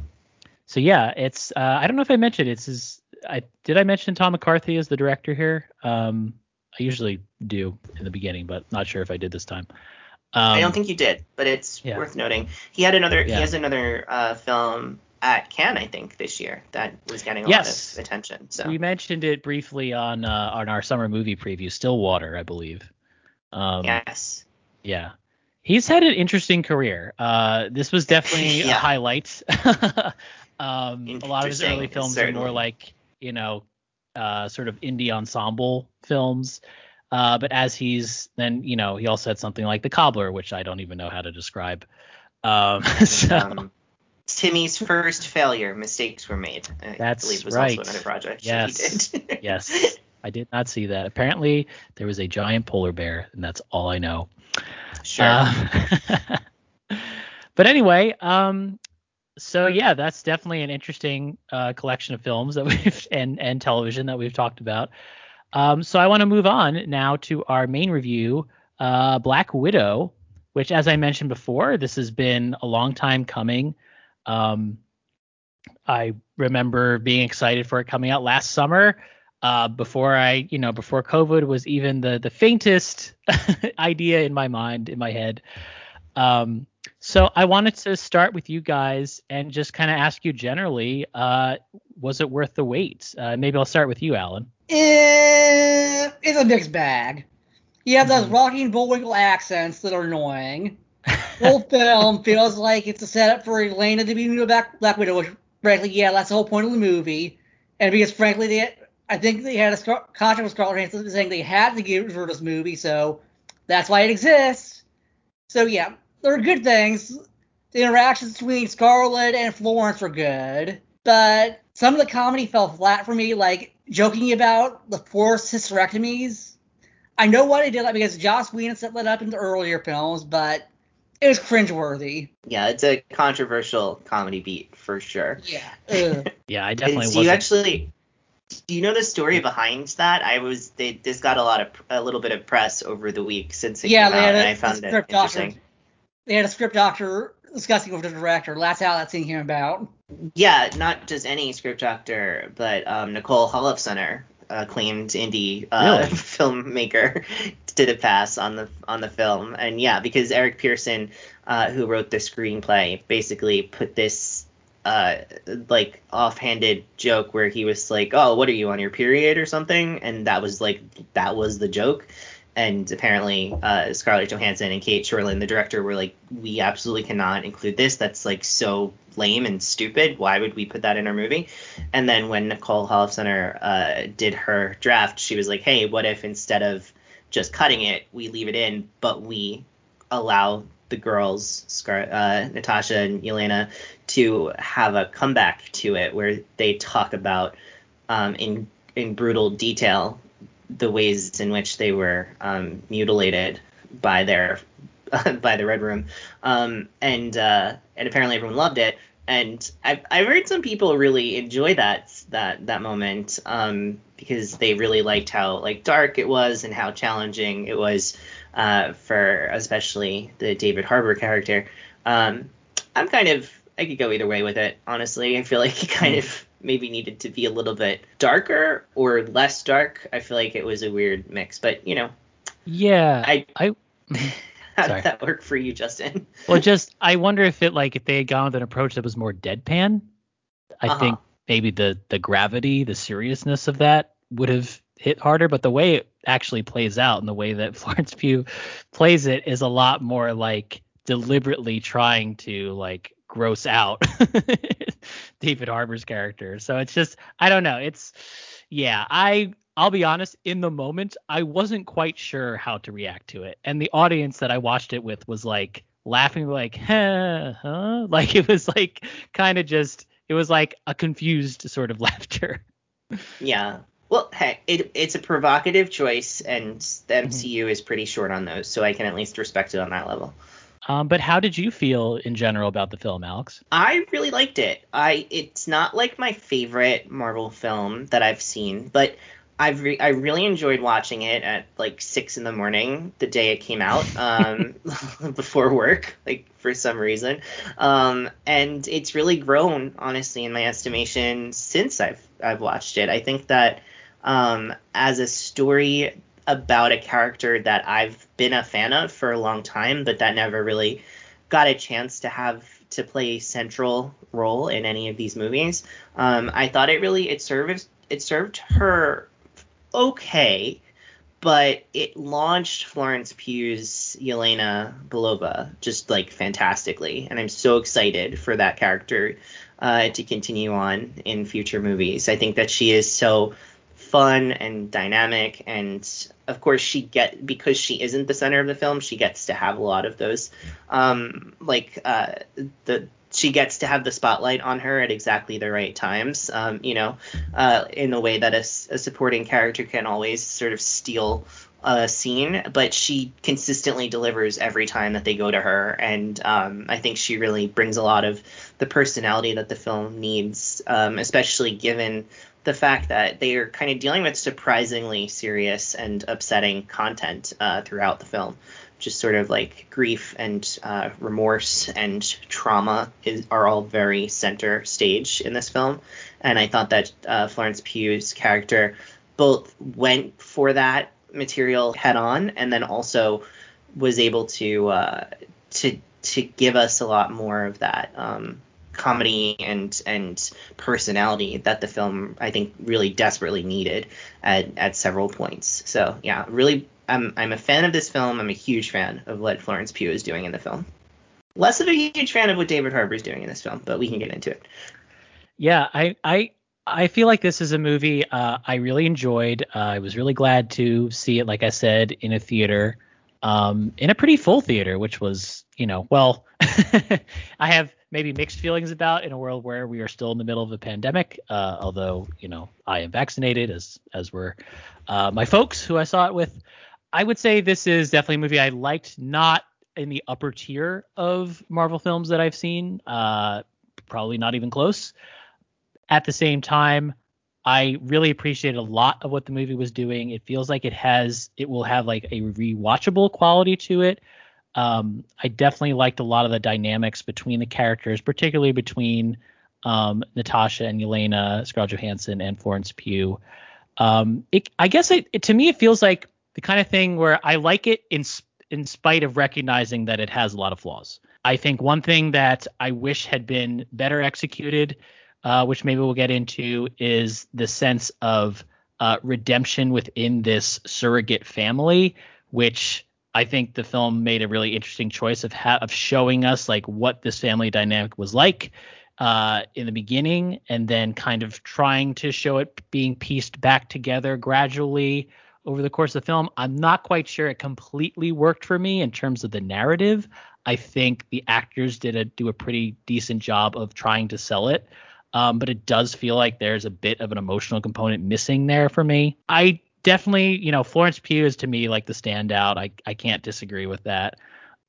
so yeah, it's uh, I don't know if I mentioned it's his I did I mention Tom McCarthy as the director here? Um, I usually do in the beginning, but not sure if I did this time. Um, I don't think you did, but it's yeah. worth noting. He had another. Yeah. He has another uh, film at Cannes, I think, this year that was getting a yes. lot of attention. So we mentioned it briefly on uh, on our summer movie preview, Stillwater, I believe. Um, yes. Yeah. He's had an interesting career. Uh, this was definitely yeah. a highlight. um, a lot of his early films are more like you know, uh, sort of indie ensemble films. Uh, but as he's then, you know, he also had something like The Cobbler, which I don't even know how to describe. Um, so. Um, Timmy's first failure, mistakes were made. I that's believe was right. also another project. Yes. yes. I did not see that. Apparently, there was a giant polar bear, and that's all I know. Sure. Uh, but anyway, um, so yeah, that's definitely an interesting uh, collection of films that we've and and television that we've talked about. Um, so I want to move on now to our main review, uh, Black Widow, which, as I mentioned before, this has been a long time coming. Um, I remember being excited for it coming out last summer. Uh, before I, you know, before COVID was even the the faintest idea in my mind, in my head. Um, so I wanted to start with you guys and just kind of ask you generally, uh, was it worth the wait? Uh, maybe I'll start with you, Alan. Eh, it's a mixed bag. You have those. Rocky and Bullwinkle accents that are annoying. The whole film feels like it's a setup for Yelena to be new Black, Black Widow, which, frankly, yeah, that's the whole point of the movie. And because, frankly, they, I think they had a contract with Scarlett Johansson saying they had to give her this movie, so that's why it exists. So yeah, there were good things. The interactions between Scarlett and Florence were good, but some of the comedy fell flat for me, like joking about the forced hysterectomies. I know why they did that because Joss Whedon set that up in the earlier films, but it was cringeworthy. Yeah, it's a controversial comedy beat for sure. Yeah. Yeah, I And definitely do you actually do you know the story behind that? I was they this got a lot of a little bit of press over the week since it yeah, came out, had and a, I found it script doctor. Interesting. They had a script doctor discussing with the director. That's how that scene came about. Yeah, not just any script doctor, but um, Nicole Holofcener, acclaimed indie uh, Really? filmmaker, did a pass on the on the film, and yeah, because Eric Pearson, uh, who wrote the screenplay, basically put this uh, like offhanded joke where he was like, "Oh, what are you on your period or something?" and that was like that was the joke. And apparently, uh, Scarlett Johansson and Cate Shortland, the director, were like, "We absolutely cannot include this. That's like so lame and stupid. Why would we put that in our movie?" And then when Nicole Holofcener uh, did her draft, she was like, "Hey, what if instead of just cutting it, we leave it in, but we allow the girls, Scar- uh, Natasha and Yelena, to have a comeback to it where they talk about um, in in brutal detail the ways in which they were um, mutilated by their by the Red Room, um, and uh, and apparently everyone loved it. And I've, I've heard some people really enjoy that that that moment um, because they really liked how like dark it was and how challenging it was uh, for especially the David Harbour character. Um, I'm kind of I could go either way with it. Honestly, I feel like it kind of maybe needed to be a little bit darker or less dark. I feel like it was a weird mix, but you know, yeah, I I how Sorry. did that work for you, Justin? well, just I wonder if it like if they had gone with an approach that was more deadpan. I Uh-huh. think maybe the the gravity, the seriousness of that would have hit harder. But the way it actually plays out and the way that Florence Pugh plays it is a lot more like deliberately trying to like gross out David Harbour's character. So it's just I don't know. It's yeah, I I'll be honest, in the moment I wasn't quite sure how to react to it. And the audience that I watched it with was like laughing like, huh, huh? Like it was like kind of just it was like a confused sort of laughter. Yeah. Well, hey, it, it's a provocative choice, and the Mm-hmm. MCU is pretty short on those, so I can at least respect it on that level. Um, but how did you feel in general about the film, Alex? I really liked it. I it's not like my favorite Marvel film that I've seen, but I've re- I really enjoyed watching it at like six in the morning the day it came out, um, before work, like for some reason. Um, and it's really grown, honestly, in my estimation since I've I've watched it. I think that um, as a story about a character that I've been a fan of for a long time, but that never really got a chance to have to play a central role in any of these movies. Um, I thought it really it served it served her okay, but it launched Florence Pugh's Yelena Belova just like fantastically, and I'm so excited for that character uh, to continue on in future movies. I think that she is so fun and dynamic and of course she get because she isn't the center of the film she gets to have a lot of those um like uh the she gets to have the spotlight on her at exactly the right times um you know uh in the way that a supporting character can always sort of steal a scene but she consistently delivers every time that they go to her and um i think she really brings a lot of the personality that the film needs um especially given the fact that they are kind of dealing with surprisingly serious and upsetting content uh, throughout the film. Just sort of like grief and uh, remorse and trauma is, are all very center stage in this film. And I thought that uh, Florence Pugh's character both went for that material head on and then also was able to uh, to to give us a lot more of that um, comedy and and personality that the film I think really desperately needed at, at several points. So yeah, really I'm I'm a fan of this film. I'm a huge fan of what Florence Pugh is doing in the film. Less of a huge fan of what David Harbour is doing in this film, but we can get into it. Yeah, I I I feel like this is a movie uh, I really enjoyed. Uh, I was really glad to see it, like I said, in a theater, um, in a pretty full theater, which was, you know, well, I have maybe mixed feelings about in a world where we are still in the middle of a pandemic. Uh, although, you know, I am vaccinated, as as were uh, my folks who I saw it with. I would say this is definitely a movie I liked, not in the upper tier of Marvel films that I've seen. Uh, probably not even close. At the same time, I really appreciated a lot of what the movie was doing. It feels like it has, it will have like a rewatchable quality to it. Um, I definitely liked a lot of the dynamics between the characters, particularly between um, Natasha and Yelena, Scarlett Johansson, and Florence Pugh. Um, it, I guess it, it, to me it feels like the kind of thing where I like it in in spite of recognizing that it has a lot of flaws. I think one thing that I wish had been better executed, uh, which maybe we'll get into, is the sense of uh, redemption within this surrogate family, which I think the film made a really interesting choice of ha- of showing us like what this family dynamic was like uh, in the beginning, and then kind of trying to show it being pieced back together gradually over the course of the film. I'm not quite sure it completely worked for me in terms of the narrative. I think the actors did a do a pretty decent job of trying to sell it. Um, but it does feel like there's a bit of an emotional component missing there for me. I definitely, you know, Florence Pugh is to me like the standout. I I can't disagree with that.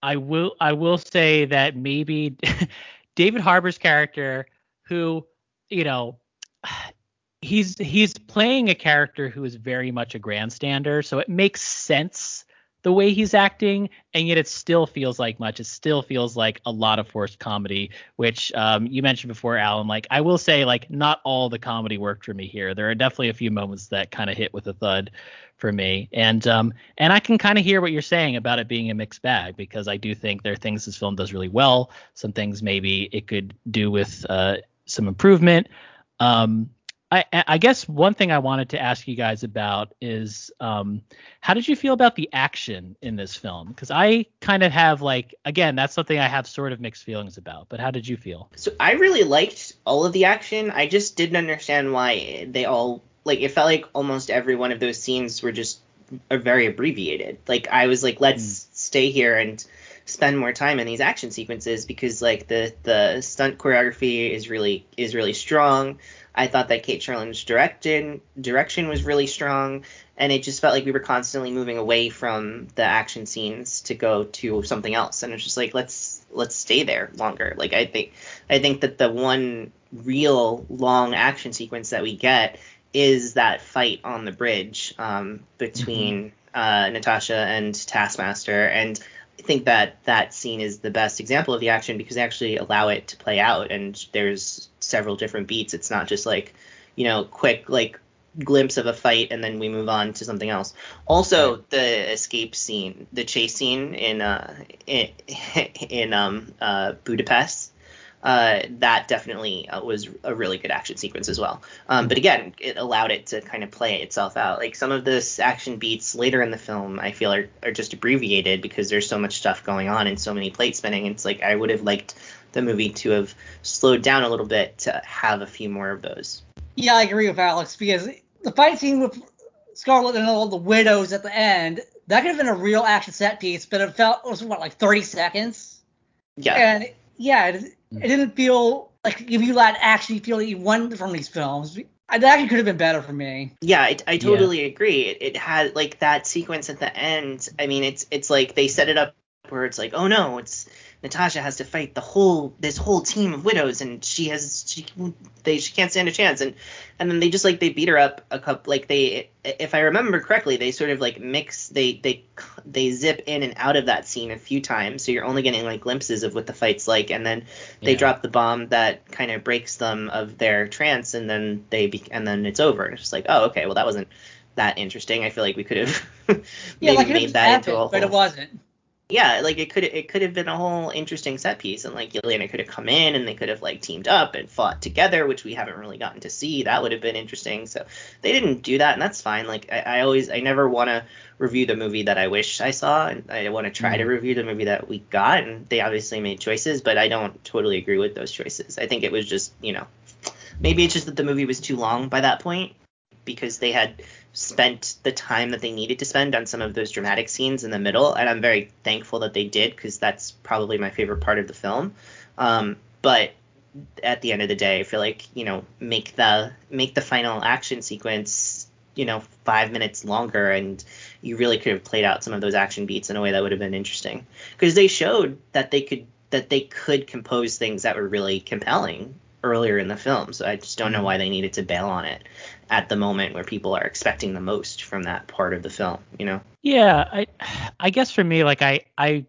I will I will say that maybe David Harbour's character, who, you know, he's he's playing a character who is very much a grandstander, so it makes sense the way he's acting, and yet it still feels like much. It still feels like a lot of forced comedy, which um, you mentioned before, Alan. Like I will say, like not all the comedy worked for me here. There are definitely a few moments that kind of hit with a thud for me, and um, and I can kind of hear what you're saying about it being a mixed bag because I do think there are things this film does really well. Some things maybe it could do with uh, some improvement. Um, I, I, guess one thing I wanted to ask you guys about is um, how did you feel about the action in this film? Because I kind of have like again that's something I have sort of mixed feelings about. But how did you feel? So I really liked all of the action. I just didn't understand why they all like it felt like almost every one of those scenes were just are very abbreviated. Like I was like let's mm. stay here and spend more time in these action sequences because like the the stunt choreography is really is really strong. I thought that Cate Shortland's direction direction was really strong, and it just felt like we were constantly moving away from the action scenes to go to something else. And it's just like let's let's stay there longer. Like I think I think that the one real long action sequence that we get is that fight on the bridge um, between mm-hmm. uh, Natasha and Taskmaster, and think that that scene is the best example of the action because they actually allow it to play out, and there's several different beats. It's not just like, you know, quick like glimpse of a fight and then we move on to something else. Also, the escape scene, the chase scene in uh in, in um uh Budapest uh, that definitely uh, was a really good action sequence as well. Um, but again, it allowed it to kind of play itself out. Like some of this action beats later in the film, I feel are, are just abbreviated because there's so much stuff going on and so many plate spinning. It's like I would have liked the movie to have slowed down a little bit to have a few more of those. Yeah, I agree with Alex because the fight scene with Scarlett and all the widows at the end, that could have been a real action set piece, but it felt it was what like 30 seconds. Yeah. And yeah, it, it didn't feel like if you let actually feel that you won from these films. It actually could have been better for me. Yeah, I, I totally yeah. agree. It, it had like that sequence at the end. I mean, it's it's like they set it up where it's like, oh no, it's Natasha has to fight the whole this whole team of widows and she has she they she can't stand a chance and and then they just like they beat her up a couple like they if I remember correctly they sort of like mix they they they zip in and out of that scene a few times so you're only getting like glimpses of what the fight's like and then they yeah. drop the bomb that kind of breaks them of their trance and then they be, and then it's over it's just like oh okay well that wasn't that interesting I feel like we could have maybe yeah, like made that happened, into a whole but it wasn't yeah, like it could it could have been a whole interesting set piece, and like Yelena could have come in and they could have like teamed up and fought together, which we haven't really gotten to see. That would have been interesting. So they didn't do that, and that's fine. Like I, I always I never want to review the movie that I wish I saw, and I want to try mm-hmm. to review the movie that we got. And they obviously made choices, but I don't totally agree with those choices. I think it was just you know maybe it's just that the movie was too long by that point because they had spent the time that they needed to spend on some of those dramatic scenes in the middle, and I'm very thankful that they did because that's probably my favorite part of the film. Um, but at the end of the day, I feel like you know make the make the final action sequence you know five minutes longer and you really could have played out some of those action beats in a way that would have been interesting because they showed that they could that they could compose things that were really compelling earlier in the film so i just don't know mm-hmm. why they needed to bail on it at the moment where people are expecting the most from that part of the film you know yeah i i guess for me like i i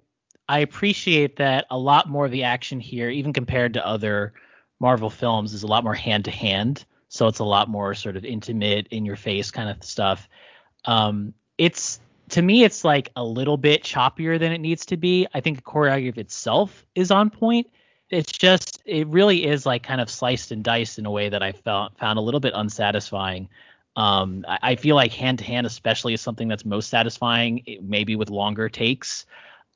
i appreciate that a lot more of the action here even compared to other marvel films is a lot more hand to hand so it's a lot more sort of intimate, in your face kind of stuff. Um, it's to me, it's like a little bit choppier than it needs to be. I think the choreography itself is on point. It's just it really is like kind of sliced and diced in a way that I felt found a little bit unsatisfying. Um, I, I feel like hand to hand, especially, is something that's most satisfying, maybe with longer takes.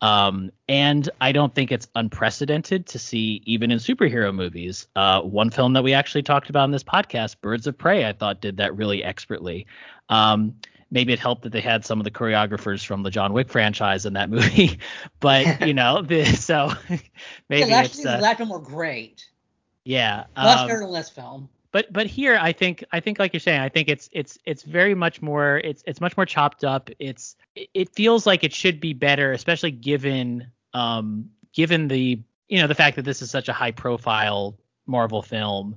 Um, and I don't think it's unprecedented to see even in superhero movies. Uh, one film that we actually talked about in this podcast, Birds of Prey, I thought did that really expertly. Um, maybe it helped that they had some of the choreographers from the John Wick franchise in that movie, but you know, the, so maybe yeah, it's uh, that film were great. Yeah, less um, better than this film but but here I think I think like you're saying I think it's it's it's very much more it's it's much more chopped up. It's it feels like it should be better, especially given um given the you know the fact that this is such a high profile Marvel film.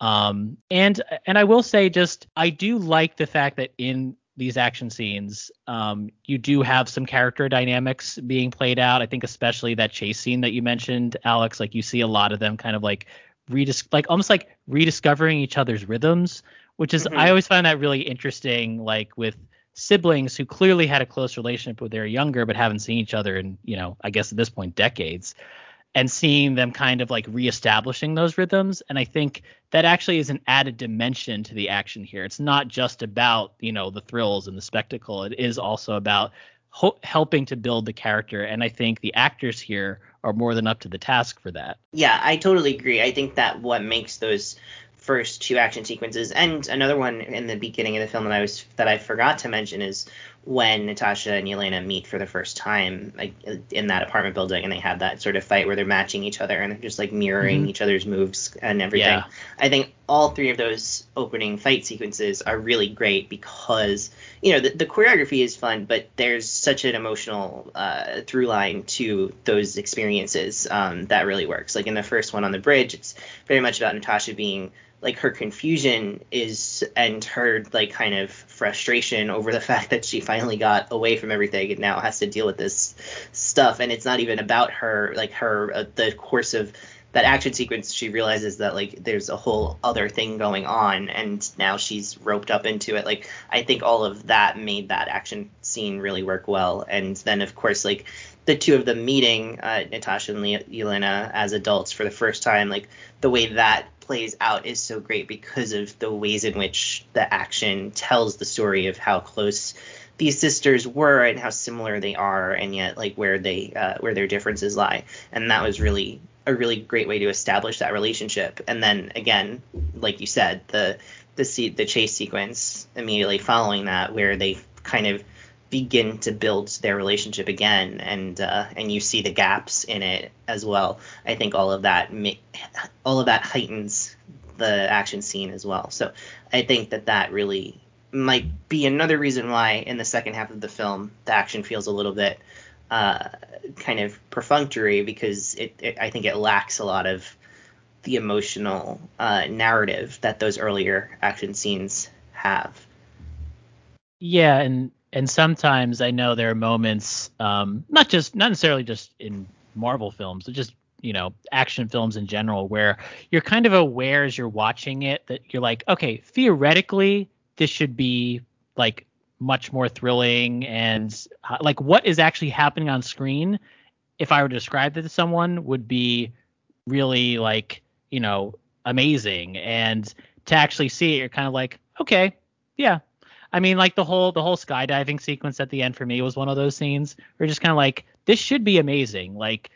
Um and and I will say just I do like the fact that in these action scenes um you do have some character dynamics being played out. I think especially that chase scene that you mentioned Alex like you see a lot of them kind of like redis like almost like rediscovering each other's rhythms, which is mm-hmm. I always find that really interesting. Like with siblings who clearly had a close relationship when they were younger, but haven't seen each other in you know I guess at this point decades, and seeing them kind of like reestablishing those rhythms. And I think that actually is an added dimension to the action here. It's not just about you know the thrills and the spectacle. It is also about ho- helping to build the character. And I think the actors here are more than up to the task for that. Yeah, I totally agree. I think that what makes those first two action sequences and another one in the beginning of the film that I was that I forgot to mention is when Natasha and Yelena meet for the first time like in that apartment building and they have that sort of fight where they're matching each other and they're just like mirroring mm-hmm. each other's moves and everything. Yeah. I think all three of those opening fight sequences are really great because you know the, the choreography is fun but there's such an emotional uh, through line to those experiences um, that really works. Like in the first one on the bridge it's very much about Natasha being like her confusion is and her like kind of frustration over the fact that she finally got away from everything and now has to deal with this stuff. And it's not even about her like her uh, the course of that action sequence. She realizes that like there's a whole other thing going on and now she's roped up into it. Like i think all of that made that action scene really work well. And then of course like the two of them meeting uh, natasha and Yelena as adults for the first time like the way that plays out is so great because of the ways in which the action tells the story of how close these sisters were and how similar they are and yet like where they uh, where their differences lie. And that was really a really great way to establish that relationship. And then again like you said the the the chase sequence immediately following that where they kind of begin to build their relationship again and uh, and you see the gaps in it as well. I think all of that all of that heightens the action scene as well. So i think that that really might be another reason why in the second half of the film the action feels a little bit uh, kind of perfunctory because it, it, i think it lacks a lot of the emotional uh, narrative that those earlier action scenes have. Yeah and and sometimes I know there are moments, um, not just not necessarily just in Marvel films, but just you know action films in general, where you're kind of aware as you're watching it that you're like, okay, theoretically this should be like much more thrilling and uh, like what is actually happening on screen. If I were to describe it to someone, would be really like you know amazing, and to actually see it, you're kind of like, okay, yeah, I mean, like the whole the whole skydiving sequence at the end for me was one of those scenes where just kind of like this should be amazing. Like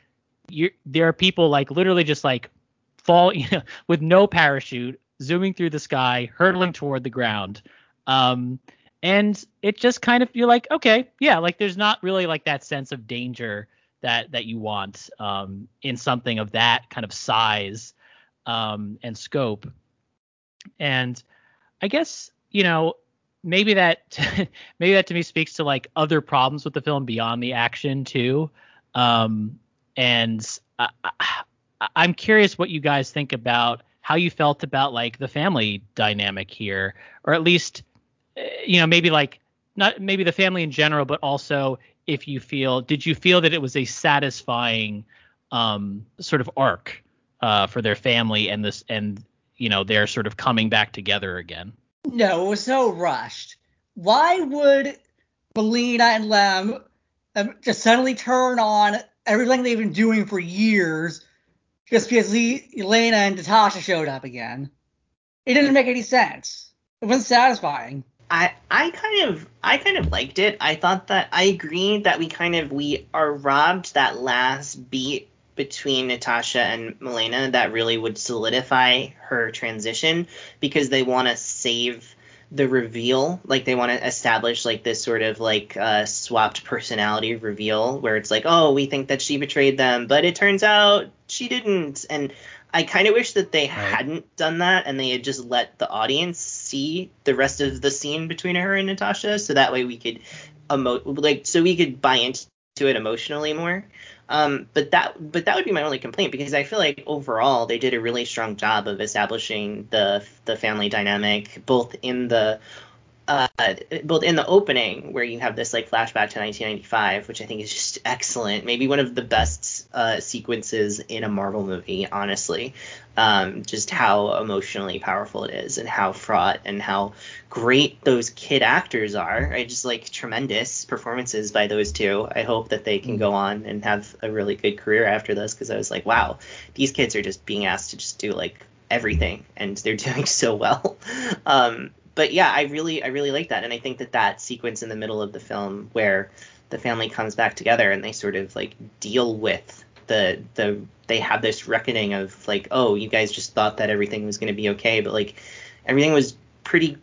you there are people like literally just like fall you know, with no parachute, zooming through the sky, hurtling toward the ground. Um, and it just kind of you're like, okay, yeah, like there's not really like that sense of danger that that you want um, in something of that kind of size um, and scope. And I guess you know maybe that maybe that to me speaks to like other problems with the film beyond the action too. Um, and I, I, I'm curious what you guys think about how you felt about like the family dynamic here, or at least eh, you know maybe like not maybe the family in general, but also if you feel did you feel that it was a satisfying um, sort of arc uh, for their family and this and you know they're sort of coming back together again. No, it was so rushed. Why would Melina and Lem um, just suddenly turn on everything they've been doing for years just because Yelena and Natasha showed up again? It didn't make any sense. It wasn't satisfying. I I kind of I kind of liked it. I thought that I agree that we kind of we are robbed that last beat between Natasha and Melina that really would solidify her transition because they want to save the reveal. Like they want to establish like this sort of like uh, swapped personality reveal where it's like oh we think that she betrayed them but it turns out she didn't. And i kind of wish that they right. hadn't done that and they had just let the audience see the rest of the scene between her and natasha so that way we could emo like so we could buy into it emotionally more um, but that but that would be my only complaint because I feel like overall they did a really strong job of establishing the the family dynamic both in the uh, both in the opening where you have this like flashback to 1995, which I think is just excellent, maybe one of the best uh, sequences in a Marvel movie, honestly. Um, just how emotionally powerful it is, and how fraught, and how great those kid actors are. I just like tremendous performances by those two. I hope that they can go on and have a really good career after this, because I was like, wow, these kids are just being asked to just do like everything and they're doing so well um, but yeah, I really I really like that, and I think that that sequence in the middle of the film where the family comes back together and they sort of like deal with the the they have this reckoning of like oh you guys just thought that everything was going to be okay but like everything was pretty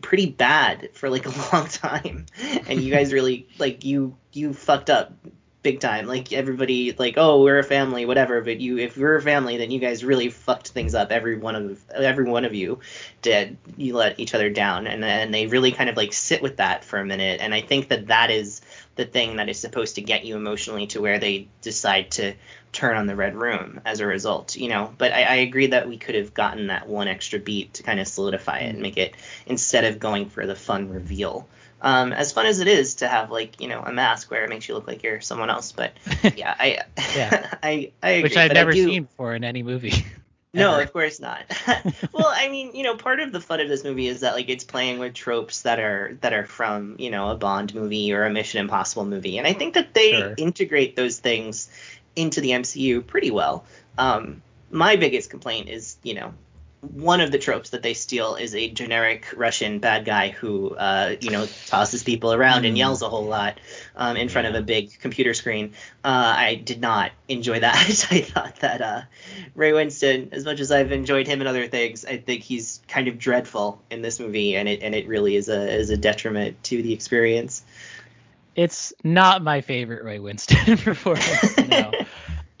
pretty bad for like a long time and you guys really like you you fucked up big time. Like everybody, like oh we're a family, whatever. But you, if you're a family, then you guys really fucked things up. Every one of every one of you did. You let each other down, and and they really kind of like sit with that for a minute. And I think that that is the thing that is supposed to get you emotionally to where they decide to turn on the red room as a result, you know. But I, I, agree that we could have gotten that one extra beat to kind of solidify it and make it instead of going for the fun reveal um, as fun as it is to have like you know a mask where it makes you look like you're someone else. But yeah, I yeah I I agree. Which I've never do, seen before in any movie. no, of course not. well, I mean, you know, part of the fun of this movie is that like it's playing with tropes that are that are from you know a Bond movie or a Mission Impossible movie, and I think that they sure. integrate those things into the MCU pretty well. Um, my biggest complaint is you know one of the tropes that they steal is a generic Russian bad guy who, uh, you know, tosses people around and yells a whole lot um, in front yeah. of a big computer screen. Uh, I did not enjoy that. I thought that uh, Ray Winstone, as much as I've enjoyed him in other things, I think he's kind of dreadful in this movie, and it and it really is a is a detriment to the experience. It's not my favorite Ray Winstone performance. no.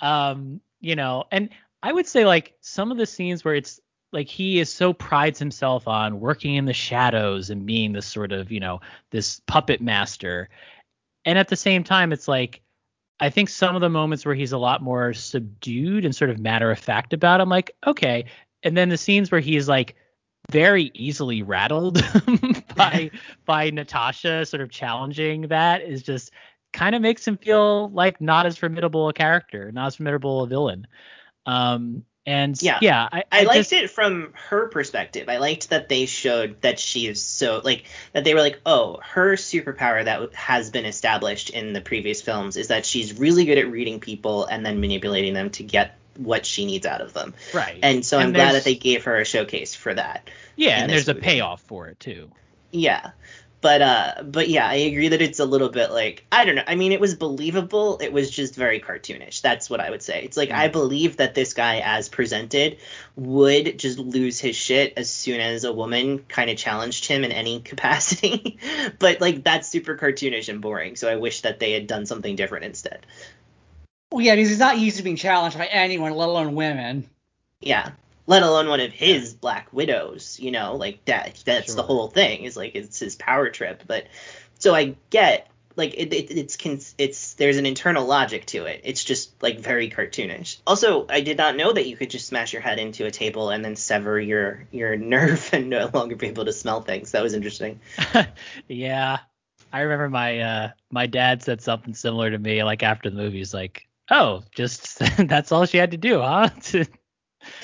um, you know, and I would say like some of the scenes where it's like he is so prides himself on working in the shadows and being this sort of you know this puppet master. And at the same time it's like i think some of the moments where he's a lot more subdued and sort of matter of fact about it, i'm like okay. And then the scenes where he's like very easily rattled by by natasha sort of challenging that is just kind of makes him feel like not as formidable a character not as formidable a villain. Um and yeah, yeah I, I, I liked just, it from her perspective. I liked that they showed that she is so like that they were like, oh, her superpower that has been established in the previous films is that she's really good at reading people and then manipulating them to get what she needs out of them. Right. And so and I'm glad that they gave her a showcase for that. Yeah, and there's movie. a payoff for it too. Yeah. But uh, but yeah, I agree that it's a little bit like I don't know. I mean, it was believable. It was just very cartoonish. That's what I would say. It's like mm. I believe that this guy, as presented, would just lose his shit as soon as a woman kind of challenged him in any capacity. but like that's super cartoonish and boring. So I wish that they had done something different instead. Well, yeah, because he's not used to being challenged by anyone, let alone women. Yeah. Let alone one of his Black Widows. You know, like that. That's Sure. the whole thing. Is like it's his power trip. But so I get like it, it, it's it's there's an internal logic to it. It's just like very cartoonish. Also, I did not know that you could just smash your head into a table and then sever your your nerve and no longer be able to smell things. That was interesting. yeah. I remember my uh my dad said something similar to me like after the movie. He's like, "Oh, just that's all she had to do, huh?"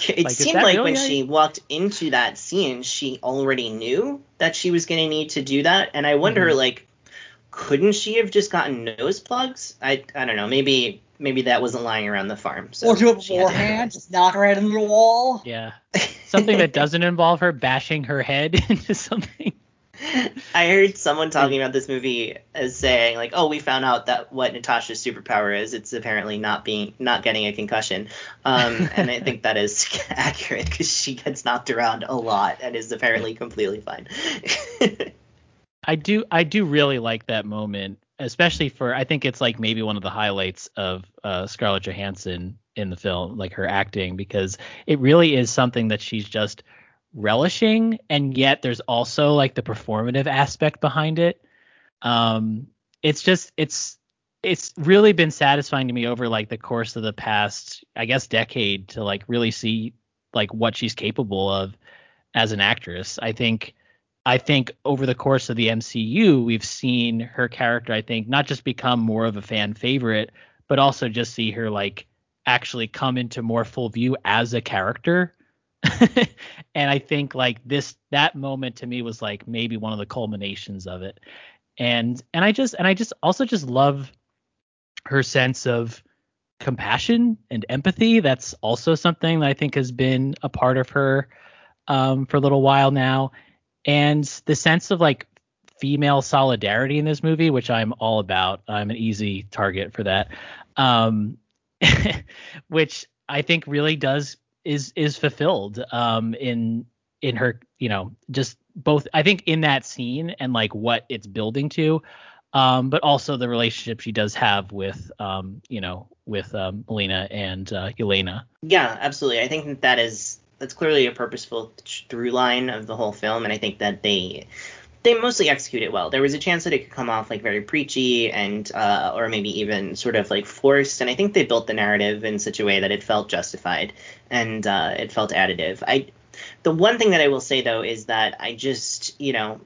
To- It Like, seemed like really when how she walked into that scene, she already knew that she was going to need to do that, and I wonder, Mhm. like, couldn't she have just gotten nose plugs? I I don't know. Maybe maybe that wasn't lying around the farm. So or do it she had to beforehand, just knock her head into the wall. yeah. Something that doesn't involve her bashing her head into something. I heard someone talking about this movie as saying like, "Oh, we found out that what Natasha's superpower is. It's apparently not being not getting a concussion." Um, and I think that is accurate because she gets knocked around a lot and is apparently completely fine. I do I do really like that moment, especially for I think it's like maybe one of the highlights of uh, Scarlett Johansson in the film, like her acting, because it really is something that she's just relishing, and yet there's also like the performative aspect behind it. Um, it's just it's it's really been satisfying to me over like the course of the past, I guess, decade to like really see like what she's capable of as an actress. I think I think over the course of the MCU, we've seen her character, I think, not just become more of a fan favorite, but also just see her like actually come into more full view as a character. and I think like this that moment to me was like maybe one of the culminations of it. And and I just and I just also just love her sense of compassion and empathy. That's also something that I think has been a part of her um, for a little while now and the sense of like female solidarity in this movie, which I'm all about. I'm an easy target for that. Um, which I think really does is is fulfilled um, in in her, you know, just both. I think in that scene and like what it's building to, um, but also the relationship she does have with, um, you know, with um, Melina and uh, Yelena. Yeah, absolutely. I think that, that is that's clearly a purposeful th- through line of the whole film, and I think that they they mostly execute it well. There was a chance that it could come off like very preachy and uh, or maybe even sort of like forced, and I think they built the narrative in such a way that it felt justified and uh, it felt additive. I the one thing that I will say though is that I just you know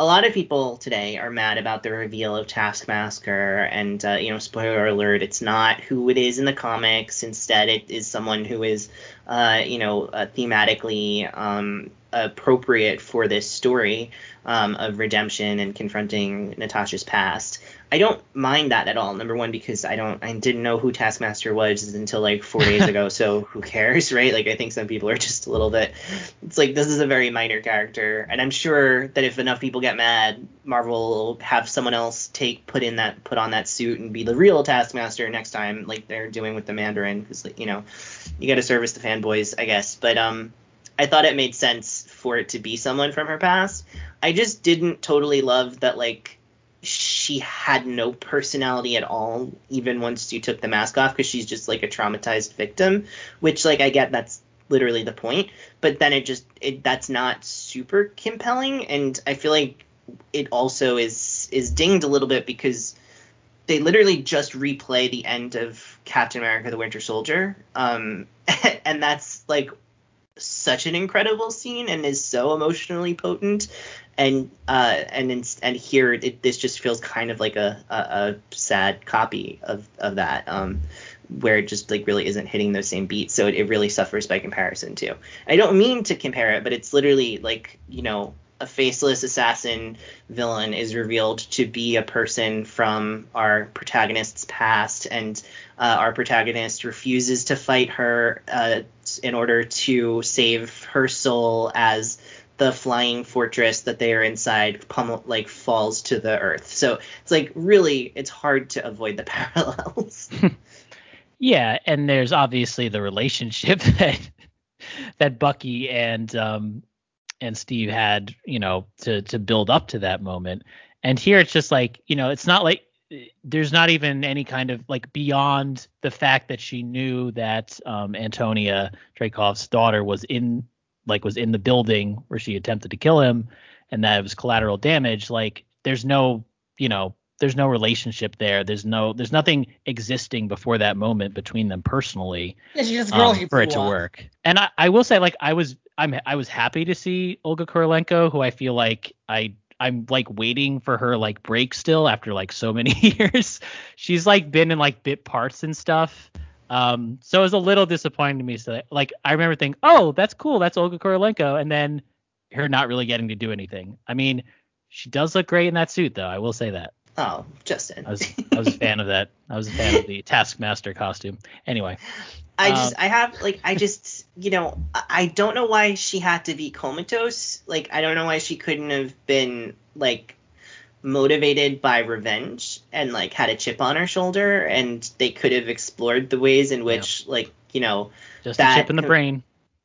a lot of people today are mad about the reveal of Taskmaster, and uh, you know, spoiler alert, it's not who it is in the comics. Instead, it is someone who is, uh, you know, uh, thematically um, appropriate for this story um, of redemption and confronting Natasha's past. I don't mind that at all. Number one, because I don't, I didn't know who Taskmaster was until like four days ago. So who cares, right? Like I think some people are just a little bit. It's like this is a very minor character, and I'm sure that if enough people get mad, Marvel will have someone else take put in that put on that suit and be the real Taskmaster next time, like they're doing with the Mandarin, because you know, you got to service the fanboys, I guess. But um, I thought it made sense for it to be someone from her past. I just didn't totally love that like she had no personality at all even once you took the mask off because she's just like a traumatized victim which like i get that's literally the point but then it just it that's not super compelling and i feel like it also is is dinged a little bit because they literally just replay the end of captain america the winter soldier. Um and that's like such an incredible scene and is so emotionally potent. And uh and in, and here it, this just feels kind of like a, a, a sad copy of of that um where it just like really isn't hitting those same beats. So it, it really suffers by comparison too. I don't mean to compare it but it's literally like you know a faceless assassin villain is revealed to be a person from our protagonist's past and uh, our protagonist refuses to fight her uh, in order to save her soul as the flying fortress that they are inside pummel like falls to the earth. So it's like really it's hard to avoid the parallels. Yeah, and there's obviously the relationship that that Bucky and um and Steve had, you know, to to build up to that moment. And here it's just like, you know, it's not like there's not even any kind of like beyond the fact that she knew that um, Antonia Dreykov's daughter was in like was in the building where she attempted to kill him and that it was collateral damage like there's no you know there's no relationship there. There's no there's nothing existing before that moment between them personally Yeah, she's just a girl um, for it to work. And I, I will say like i was i'm i was happy to see olga Kurylenko, who i feel like i i'm like waiting for her like break still after like so many years. She's like been in like bit parts and stuff. Um so it was a little disappointing to me so like i remember thinking oh that's cool that's olga Kurylenko, and then her not really getting to do anything. I mean she does look great in that suit though i will say that. Oh, Justin. i was i was a fan of that. I was a fan of the taskmaster costume. Anyway I Um, just, I have, like, I just, you know, I- don't know why she had to be comatose. Like, I don't know why she couldn't have been, like, motivated by revenge and, like, had a chip on her shoulder, and they could have explored the ways in which, like, you know, just that a chip in the brain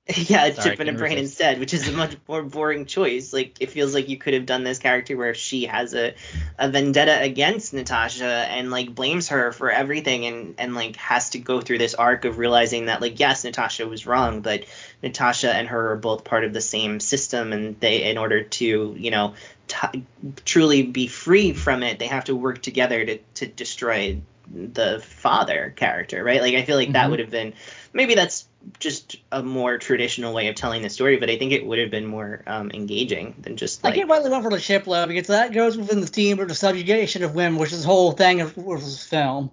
yeah, a Sorry, chip in a brain resist. instead, which is a much more boring choice. Like it feels like you could have done this character where she has a, a vendetta against Natasha and like blames her for everything and and like has to go through this arc of realizing that like yes, Natasha was wrong, but Natasha and her are both part of the same system and they in order to, you know, t- truly be free from it, they have to work together to to destroy the father character, right? Like I feel like that Mhm. would have been maybe that's just a more traditional way of telling the story, but I think it would have been more um, engaging than just I like get why they went for the chip low because that goes within the theme of the subjugation of women, which is the whole thing of, of this film.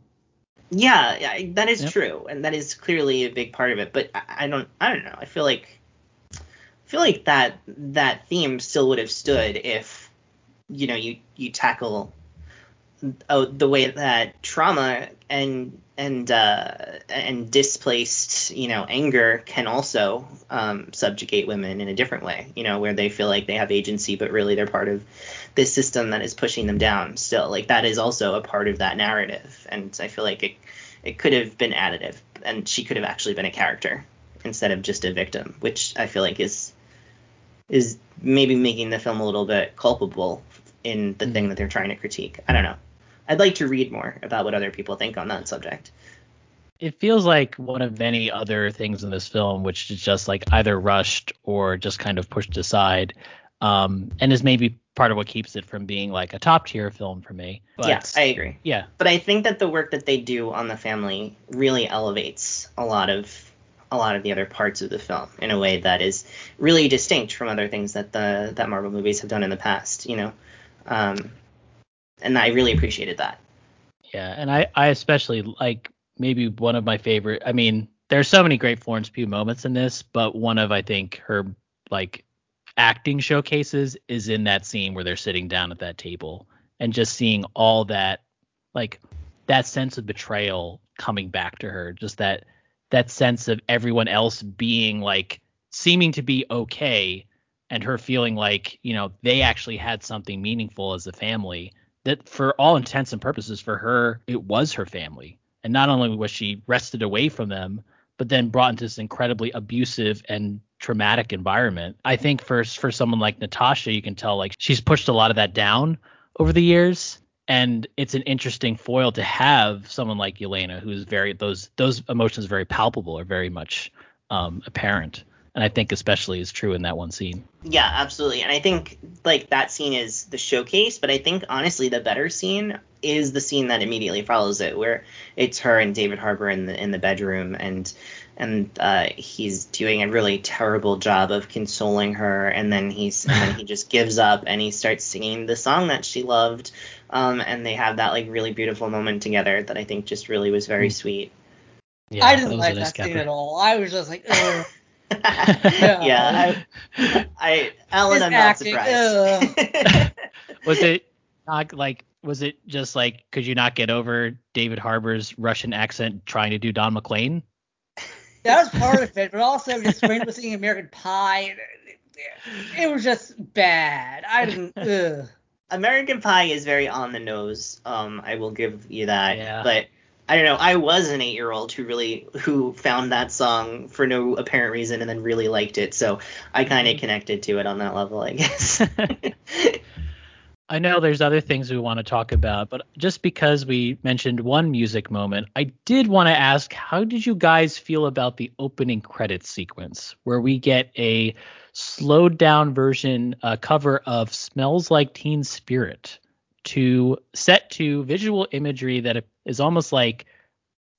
yeah, yeah, that is Yep. true, and that is clearly a big part of it. But I, I don't, I don't know. I feel like, I feel like that that theme still would have stood if, you know, you you tackle oh, the way that trauma and and uh, and displaced you know anger can also um, subjugate women in a different way you know where they feel like they have agency but really they're part of this system that is pushing them down still like that is also a part of that narrative and I feel like it it could have been additive and she could have actually been a character instead of just a victim which I feel like is is maybe making the film a little bit culpable in the thing that they're trying to critique. I don't know. I'd like to read more about what other people think on that subject. it feels like one of many other things in this film which is just like either rushed or just kind of pushed aside um and is maybe part of what keeps it from being like a top tier film for me but yeah, I agree. yeah But I think that the work that they do on the family really elevates a lot of a lot of the other parts of the film in a way that is really distinct from other things that the that Marvel movies have done in the past, you know. Um, and I really appreciated that. yeah and i i especially like maybe one of my favorite i mean there's so many great florence pugh moments in this but one of i think her like acting showcases is in that scene where they're sitting down at that table and just seeing all that like that sense of betrayal coming back to her just that that sense of everyone else being like seeming to be okay and her feeling like you know they actually had something meaningful as a family that for all intents and purposes for her it was her family. And not only was she wrested away from them but then brought into this incredibly abusive and traumatic environment. I think for for someone like natasha you can tell like she's pushed a lot of that down over the years. And it's an interesting foil to have someone like Yelena who's very those those emotions very palpable are very much um, apparent and i think especially is true in that one scene Yeah, absolutely. And I think like that scene is the showcase, but I think honestly the better scene is the scene that immediately follows it, where it's her and David Harbour in the in the bedroom, and and uh, he's doing a really terrible job of consoling her, and then he's and then he just gives up and he starts singing the song that she loved, um, and they have that like really beautiful moment together that I think just really was very sweet. yeah I didn't like nice that scene at all. I was just like, ugh. Yeah, I, I Ellen, His I'm not surprised. was it not like was it just like could you not get over David Harbour's Russian accent trying to do Don McLean? that was part of it, but also just when was seeing American Pie, it, it was just bad. I didn't. Ugh. American Pie is very on the nose. Um, I will give you that. Yeah. But I don't know. I was an eight-year-old who really who found that song for no apparent reason and then really liked it. So I kind of connected to it on that level, I guess. I know there's other things we want to talk about, but just because we mentioned one music moment, I did want to ask how did you guys feel about the opening credits sequence where we get a slowed down version uh, cover of Smells Like Teen Spirit to set to visual imagery that is almost like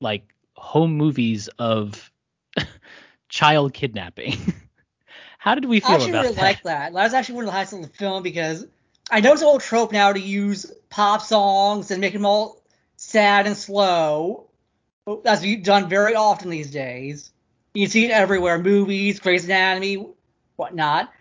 like home movies of child kidnapping. How did we feel I actually about really that? like that. That was actually one of the highlights of the film because I know it's an old trope now to use pop songs and make them all sad and slow. That's done very often these days. You see it everywhere, movies, Grey's Anatomy, whatnot.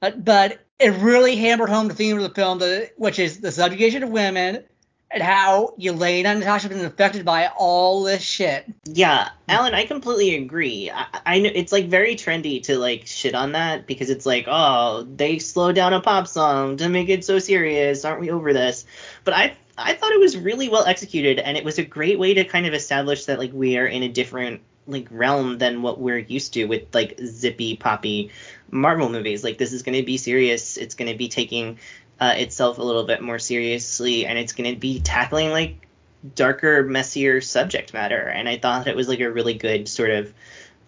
But, but it really hammered home the theme of the film, the, which is the subjugation of women and how Yelena and Natasha have been affected by all this shit. Yeah, Alan, I completely agree. I, I know it's like very trendy to like shit on that because it's like, oh, they slowed down a pop song to make it so serious. Aren't we over this? But I I thought it was really well executed and it was a great way to kind of establish that like we are in a different like realm than what we're used to with like zippy poppy Marvel movies. Like this is going to be serious. It's going to be taking uh, itself a little bit more seriously, and it's going to be tackling like darker, messier subject matter. And I thought it was like a really good sort of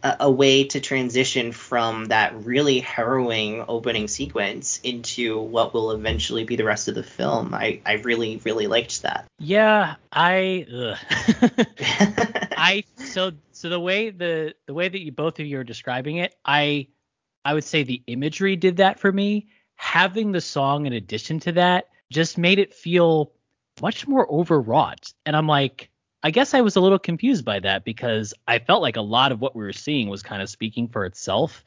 a way to transition from that really harrowing opening sequence into what will eventually be the rest of the film. I, I really really liked that. Yeah, I I so so the way the the way that you both of you are describing it, I I would say the imagery did that for me having the song in addition to that just made it feel much more overwrought. And I'm like, I guess I was a little confused by that because I felt like a lot of what we were seeing was kind of speaking for itself.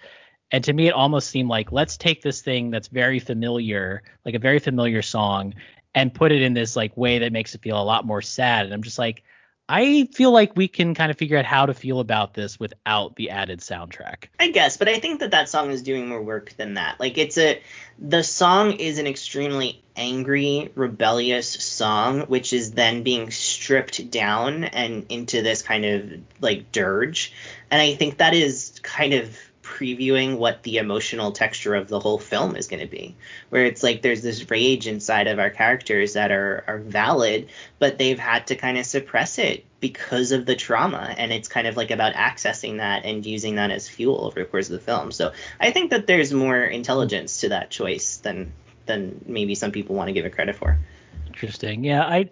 And to me, it almost seemed like let's take this thing that's very familiar, like a very familiar song, and put it in this like way that makes it feel a lot more sad. And I'm just like, I feel like we can kind of figure out how to feel about this without the added soundtrack. I guess, but I think that that song is doing more work than that. Like it's a the song is an extremely angry, rebellious song which is then being stripped down and into this kind of like dirge. And I think that is kind of previewing what the emotional texture of the whole film is going to be. Where it's like there's this rage inside of our characters that are are valid but they've had to kind of suppress it because of the trauma. And it's kind of like about accessing that and using that as fuel over the course of the film. So i think that there's more intelligence to that choice than than maybe some people want to give it credit for. Interesting. Yeah i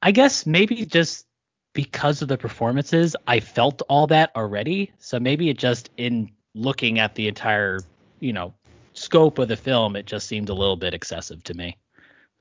i guess maybe just because of the performances i felt all that already. So maybe it just in looking at the entire, you know, scope of the film, it just seemed a little bit excessive to me.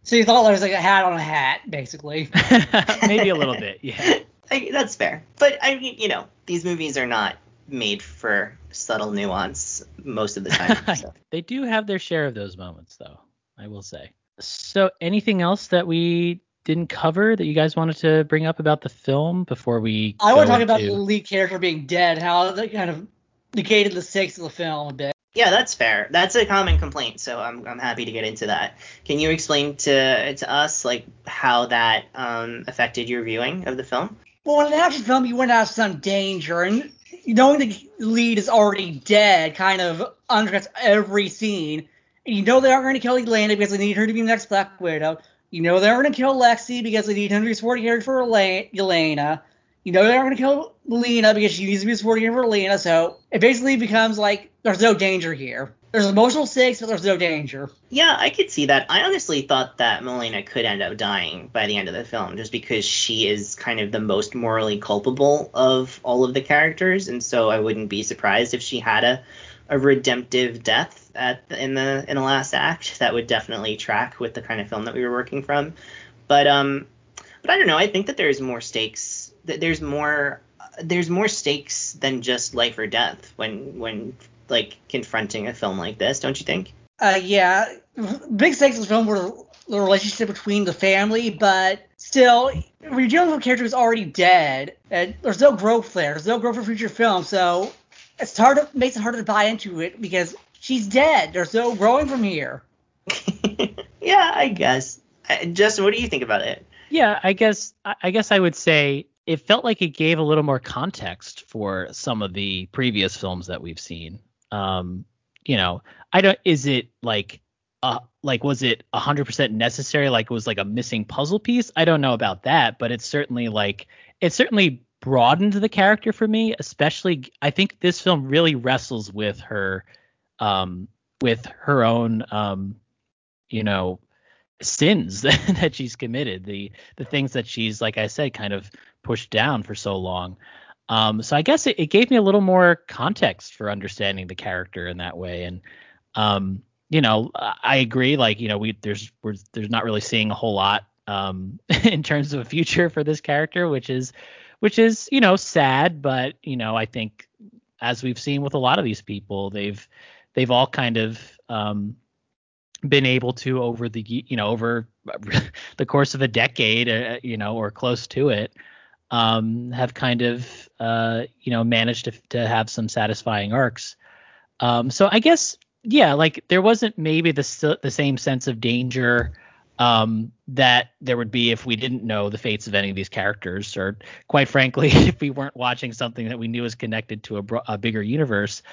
So you thought there was like a hat on a hat, basically. Maybe a little bit, yeah. I, that's fair. But I mean, you know, these movies are not made for subtle nuance most of the time. So. they do have their share of those moments, though. I will say. So, anything else that we didn't cover that you guys wanted to bring up about the film before we? I want to talk about the lead character being dead, how that kind of negated the stakes of the film a bit. Yeah, that's fair. That's a common complaint, so I'm I'm happy to get into that. Can you explain to to us like how that um, affected your viewing of the film? Well, in an action film, you went out some danger, and knowing the lead is already dead kind of undercuts every scene. And you know they aren't going to kill Yelena because they need her to be the next Black Widow. You know they're going to kill Lexi because they need him to be supporting her for Yelena. You know they're going to kill Lena because she needs to be supporting for Lena. So it basically becomes like there's no danger here. There's emotional stakes, but there's no danger. Yeah, I could see that. I honestly thought that Melina could end up dying by the end of the film, just because she is kind of the most morally culpable of all of the characters, and so I wouldn't be surprised if she had a, a redemptive death at the, in the in the last act. That would definitely track with the kind of film that we were working from. But um, but I don't know. I think that there's more stakes there's more there's more stakes than just life or death when when like confronting a film like this, don't you think? Uh, yeah, big stakes in the film were the relationship between the family, but still, when you're dealing with a character who's already dead, and there's no growth there. There's no growth for future film, so it's hard to makes it harder to buy into it because she's dead. There's no growing from here. yeah, I guess. Justin, what do you think about it? Yeah, I guess I guess I would say it felt like it gave a little more context for some of the previous films that we've seen. Um, you know, I don't. Is it like uh, like was it 100% necessary like it was like a missing puzzle piece i don't know about that but it's certainly like it certainly broadened the character for me especially i think this film really wrestles with her um with her own um you know sins that she's committed the the things that she's like i said kind of pushed down for so long um so i guess it, it gave me a little more context for understanding the character in that way and um you know, I agree. Like, you know, we there's we're there's not really seeing a whole lot um, in terms of a future for this character, which is which is you know sad, but you know, I think as we've seen with a lot of these people, they've they've all kind of um, been able to over the you know over the course of a decade, uh, you know, or close to it, um, have kind of uh, you know managed to to have some satisfying arcs. Um, so I guess yeah, like there wasn't maybe the the same sense of danger um, that there would be if we didn't know the fates of any of these characters, or quite frankly, if we weren't watching something that we knew was connected to a, a bigger universe.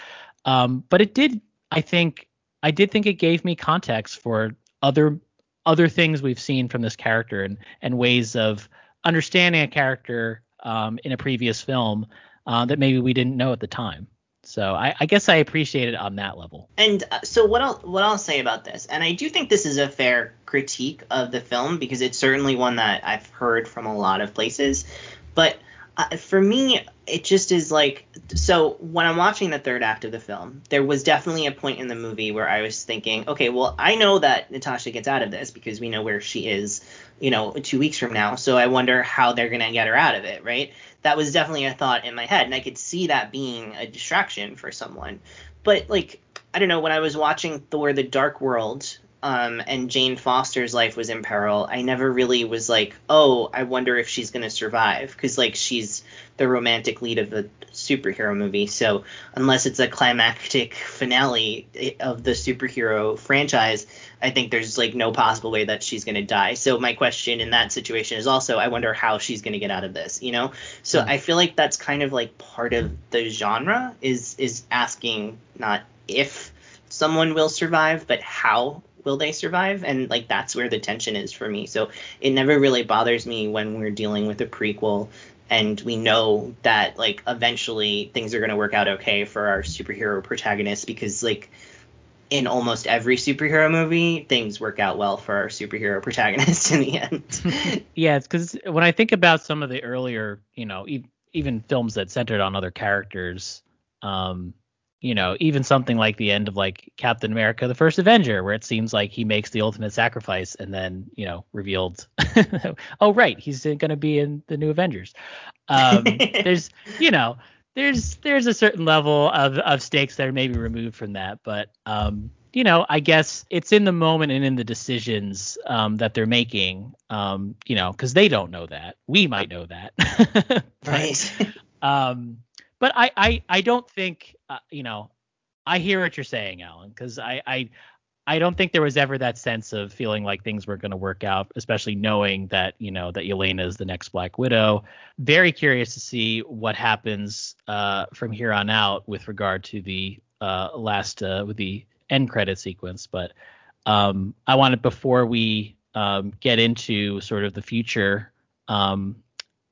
Um, but it did, I think, I did think it gave me context for other other things we've seen from this character and and ways of understanding a character um, in a previous film uh, that maybe we didn't know at the time. So I, I, guess I appreciate it on that level. And uh, so what I'll what I'll say about this, and I do think this is a fair critique of the film because it's certainly one that I've heard from a lot of places, but uh, for me it just is like so when I'm watching the third act of the film, there was definitely a point in the movie where I was thinking, okay, well I know that Natasha gets out of this because we know where she is, you know, two weeks from now. So I wonder how they're gonna get her out of it, right? that was definitely a thought in my head, and I could see that being a distraction for someone. But like, I don't know, when I was watching Thor: The Dark World, um, and Jane Foster's life was in peril, I never really was like, oh, I wonder if she's gonna survive, because like she's the romantic lead of a superhero movie. So unless it's a climactic finale of the superhero franchise, I think there's like no possible way that she's going to die. So my question in that situation is also I wonder how she's going to get out of this, you know? So mm. I feel like that's kind of like part of the genre is is asking not if someone will survive, but how will they survive? And like that's where the tension is for me. So it never really bothers me when we're dealing with a prequel and we know that like eventually things are going to work out okay for our superhero protagonist because like in almost every superhero movie things work out well for our superhero protagonist in the end yeah it's because when i think about some of the earlier you know e- even films that centered on other characters um you know, even something like the end of like Captain America: The First Avenger, where it seems like he makes the ultimate sacrifice, and then you know revealed, oh right, he's going to be in the new Avengers. Um, there's, you know, there's there's a certain level of of stakes that are maybe removed from that, but um, you know, I guess it's in the moment and in the decisions um, that they're making, um, you know, because they don't know that. We might know that. right. um, but I, I, I don't think, uh, you know, I hear what you're saying, Alan, because I, I, I don't think there was ever that sense of feeling like things were going to work out, especially knowing that you know that Yelena is the next Black Widow. Very curious to see what happens uh, from here on out with regard to the uh, last uh, with the end credit sequence. But um, I wanted before we um, get into sort of the future um,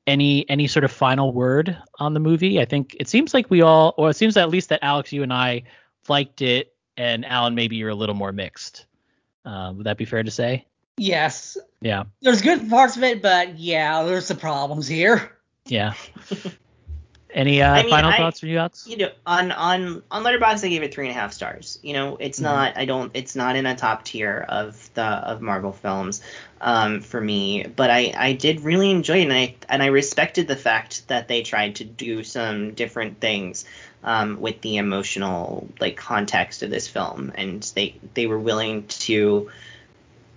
any any sort of final word on the movie? I think it seems like we all, or it seems at least that Alex, you and I liked it, and Alan, maybe you're a little more mixed. Uh, would that be fair to say? Yes. Yeah. There's good parts of it, but yeah, there's some problems here. Yeah. Any uh, I mean, final I, thoughts from you, Alex? You know, on on on Letterboxd, I gave it three and a half stars. You know, it's mm-hmm. not. I don't. It's not in a top tier of the of Marvel films, um, for me. But I I did really enjoy it, and I and I respected the fact that they tried to do some different things. Um, with the emotional like context of this film, and they they were willing to,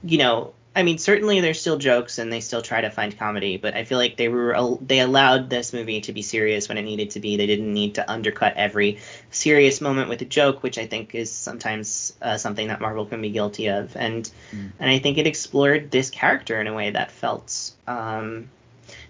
you know, I mean, certainly there's still jokes and they still try to find comedy, but I feel like they were they allowed this movie to be serious when it needed to be. They didn't need to undercut every serious moment with a joke, which I think is sometimes uh, something that Marvel can be guilty of. And mm. and I think it explored this character in a way that felt um,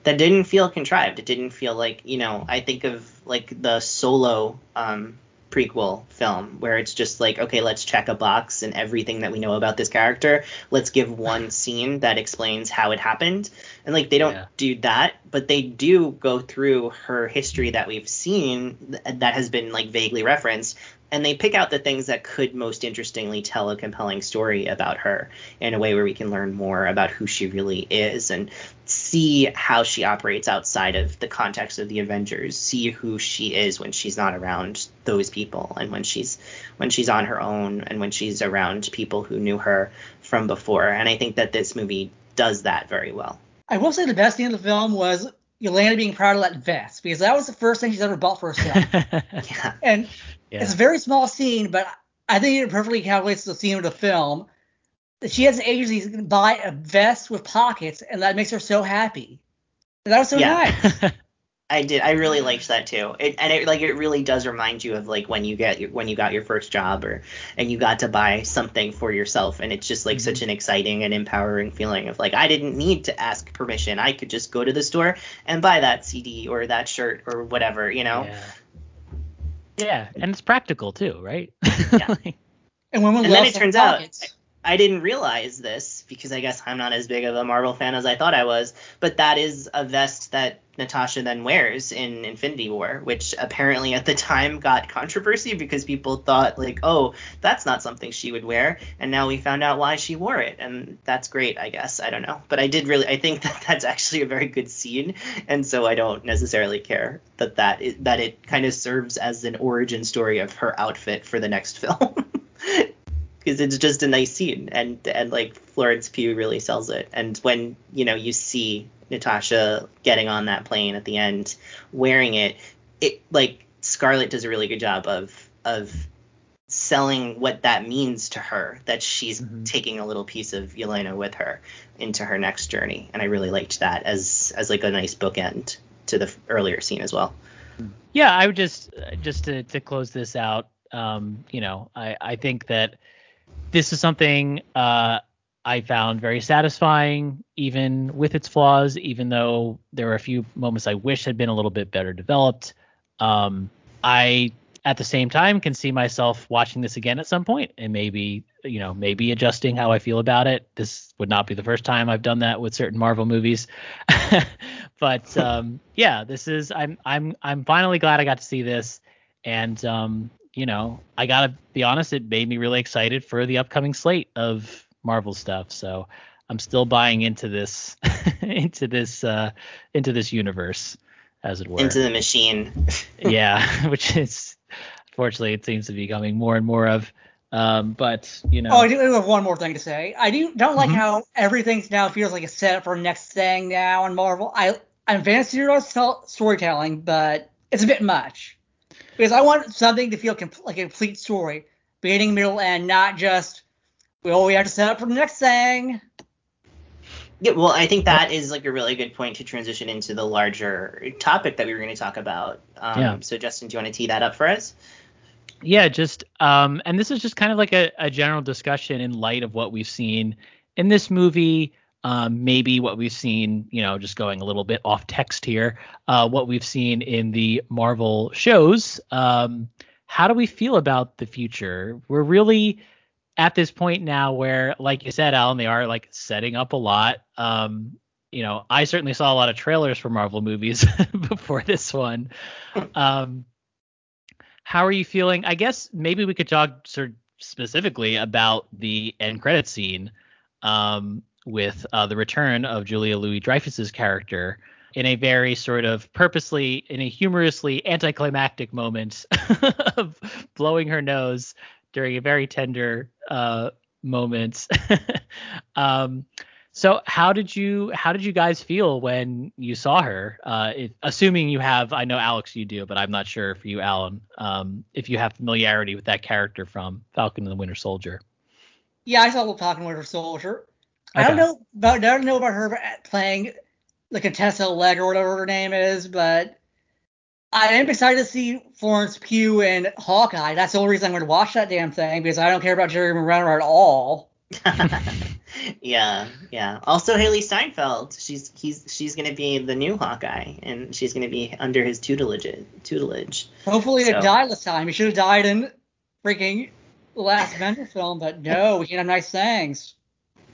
that didn't feel contrived. It didn't feel like you know. I think of like the solo um, prequel film where it's just like okay let's check a box and everything that we know about this character let's give one scene that explains how it happened and like they don't Yeah. do that but they do go through her history that we've seen th- that has been like vaguely referenced and they pick out the things that could most interestingly tell a compelling story about her in a way where we can learn more about who she really is and see how she operates outside of the context of the Avengers, see who she is when she's not around those people and when she's when she's on her own and when she's around people who knew her from before. And I think that this movie does that very well. I will say the best thing in the film was Yelena being proud of that vest because that was the first thing she's ever bought for herself. Yeah. and Yeah. it's a very small scene, but I think it perfectly calculates the theme of the film. That she has an agency to buy a vest with pockets, and that makes her so happy. And that was so Yeah. nice. I did. I really liked that too. It, and it like it really does remind you of like when you get your, when you got your first job or and you got to buy something for yourself and it's just like such mm-hmm. an exciting and empowering feeling of like I didn't need to ask permission. I could just go to the store and buy that CD or that shirt or whatever, you know. Yeah. Yeah, and it's practical too, right? Yeah. Like, And women And then it some turns out- pockets. I didn't realize this because I guess I'm not as big of a Marvel fan as I thought I was, but that is a vest that Natasha then wears in Infinity War, which apparently at the time got controversy because people thought like, oh, that's not something she would wear, and now we found out why she wore it, and that's great, I guess. I don't know, but I did really, I think that that's actually a very good scene, and so I don't necessarily care that that that it kind of serves as an origin story of her outfit for the next film. Because it's just a nice scene and and like Florence Pugh really sells it. And when you know you see Natasha getting on that plane at the end wearing it, it like Scarlett does a really good job of of selling what that means to her that she's Mhm. taking a little piece of Yelena with her into her next journey and I really liked that as as like a nice bookend to the earlier scene as well. Yeah, I would just just to to close this out. Um, you know, I I think that this is something uh I found very satisfying, even with its flaws. Even though there were a few moments I wish had been a little bit better developed. Um, I at the same time can see myself watching this again at some point and maybe you know maybe adjusting how I feel about it. This would not be the first time I've done that with certain Marvel movies. but um, yeah, this is I'm I'm I'm finally glad I got to see this, and um, you know I gotta be honest, it made me really excited for the upcoming slate of Marvel stuff. So I'm still buying into this into this uh, into this universe, as it were. Into the machine. yeah, which is unfortunately it seems to be becoming more and more of. Um, but you know, Oh, I do have one more thing to say. I do don't like Mhm. how everything now feels like a setup for next thing now in Marvel. I I'm fan of storytelling, but it's a bit much because I want something to feel com- like a complete story, beginning, middle, end, not just well we have to set up for the next thing. Yeah, well, I think that is like a really good point to transition into the larger topic that we were going to talk about. Um, Yeah. So, Justin, do you want to tee that up for us? yeah, just um, and this is just kind of like a, a general discussion in light of what we've seen in this movie. Um, maybe what we've seen, you know, just going a little bit off text here, uh, what we've seen in the Marvel shows. Um, how do we feel about the future? We're really at this point now where, like you said, Alan, they are like setting up a lot. Um, you know, I certainly saw a lot of trailers for Marvel movies before this one. Um, how are you feeling? I guess maybe we could talk sort of specifically about the end credit scene um, with uh, the return of Julia Louis Dreyfus's character in a very sort of purposely, in a humorously anticlimactic moment of blowing her nose during a very tender uh, moment. um, so how did you how did you guys feel when you saw her? Uh, assuming you have, I know Alex you do, but I'm not sure for you, Alan, um, if you have familiarity with that character from Falcon and the Winter Soldier. Yeah, I saw Falcon Winter Soldier. I don't know about I don't know about her playing the Contessa Leg or whatever her name is, but I am excited to see Florence Pugh and Hawkeye. That's the only reason I'm going to watch that damn thing because I don't care about Jerry Renner at all. yeah, yeah. Also, Hailee Steinfeld. She's he's she's gonna be the new Hawkeye, and she's gonna be under his tutelage. Tutelage. Hopefully, So- died this time. He should have died in freaking the last Avenger film, but no, we can have nice things.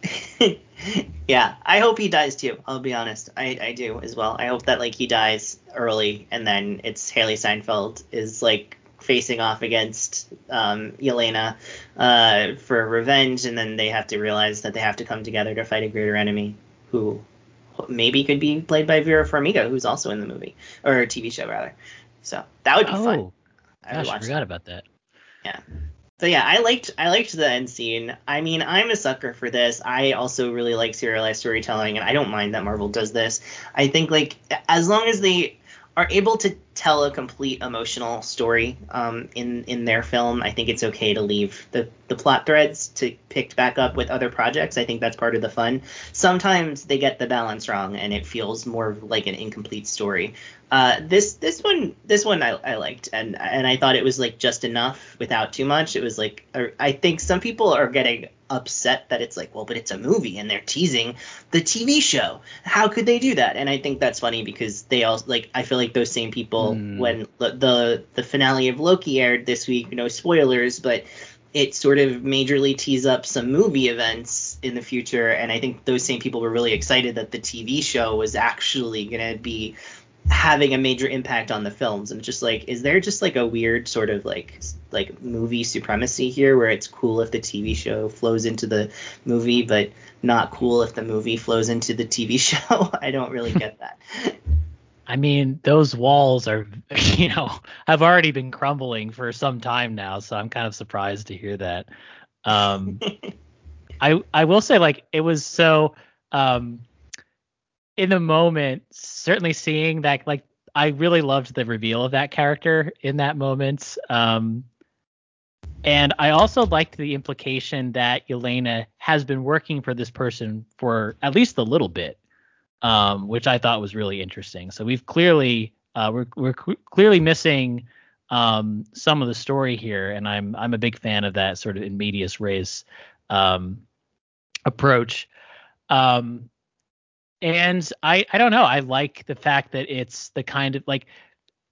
yeah, I hope he dies too. I'll be honest. I, I do as well. I hope that like he dies early and then it's Hailee Steinfeld is like facing off against um, Yelena uh, for revenge and then they have to realize that they have to come together to fight a greater enemy who maybe could be played by Vera Farmiga who's also in the movie or TV show rather. So that would be fun. Oh, I would gosh, I forgot that. about that. So yeah, I liked I liked the end scene. I mean, I'm a sucker for this. I also really like serialized storytelling, and I don't mind that Marvel does this. I think like as long as they are able to tell a complete emotional story um, in in their film, I think it's okay to leave the the plot threads to picked back up with other projects. I think that's part of the fun. Sometimes they get the balance wrong, and it feels more like an incomplete story. Uh, this this one this one I, I liked and and I thought it was like just enough without too much. It was like I think some people are getting upset that it's like well but it's a movie and they're teasing the TV show. How could they do that? And I think that's funny because they all like I feel like those same people Hmm. when the, the the finale of Loki aired this week. No spoilers, but it sort of majorly tees up some movie events in the future and i think those same people were really excited that the tv show was actually going to be having a major impact on the films. And just like is there just like a weird sort of like like movie supremacy here where it's cool if the tv show flows into the movie but not cool if the movie flows into the tv show? I don't really get that. I mean, those walls are, you know, have already been crumbling for some time now, so I'm kind of surprised to hear that. Um, I I will say like it was so um in the moment, certainly seeing that like I really loved the reveal of that character in that moment. Um, and I also liked the implication that Yelena has been working for this person for at least a little bit um, which I thought was really interesting. So we've clearly uh, we're we're cl- clearly missing um, some of the story here, and I'm I'm a big fan of that sort of in medias res um, approach. Um, and I I don't know. I like the fact that it's the kind of like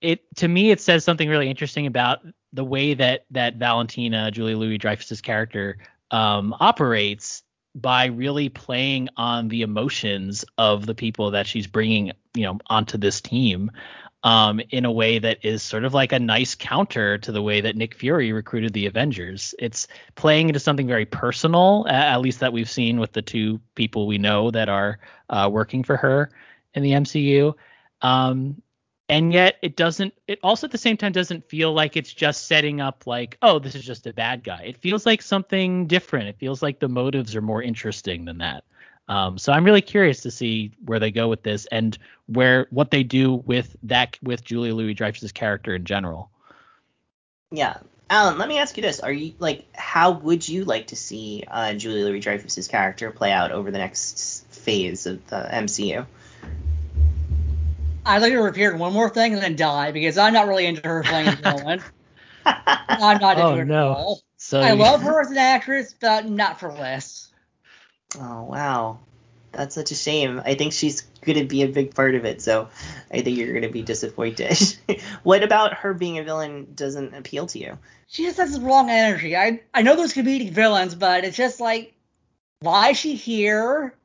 it to me it says something really interesting about the way that that Valentina Julie Louis Dreyfus's character um, operates by really playing on the emotions of the people that she's bringing you know onto this team um, in a way that is sort of like a nice counter to the way that Nick Fury recruited the Avengers. It's playing into something very personal, at least that we've seen with the two people we know that are uh, working for her in the MCU. Um, and yet it doesn't it also at the same time doesn't feel like it's just setting up like oh this is just a bad guy it feels like something different it feels like the motives are more interesting than that um, so i'm really curious to see where they go with this and where what they do with that with julia louis dreyfus's character in general Yeah. Alan, let me ask you this. Are you like how would you like to see uh, Julie Louis Dreyfus's character play out over the next phase of the MCU? I'd like to repeat one more thing and then die because I'm not really into her playing a villain. I'm not into Oh, it no. at all. so I love her as an actress, but not for this. Oh wow. That's such a shame. I think she's gonna be a big part of it, so I think you're gonna be disappointed. what about her being a villain doesn't appeal to you? She just has the wrong energy. I I know there's comedic villains, but it's just like, why is she here?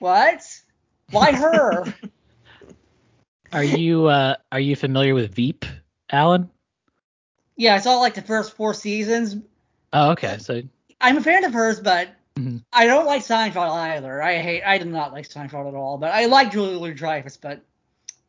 What? Why her? are you uh are you familiar with veep alan yeah, I saw like the first four seasons. oh okay so I'm a fan of hers, but Mhm. I don't like Seinfeld either. I hate. I do not like Seinfeld at all. But I like Julie Louis Dreyfus, but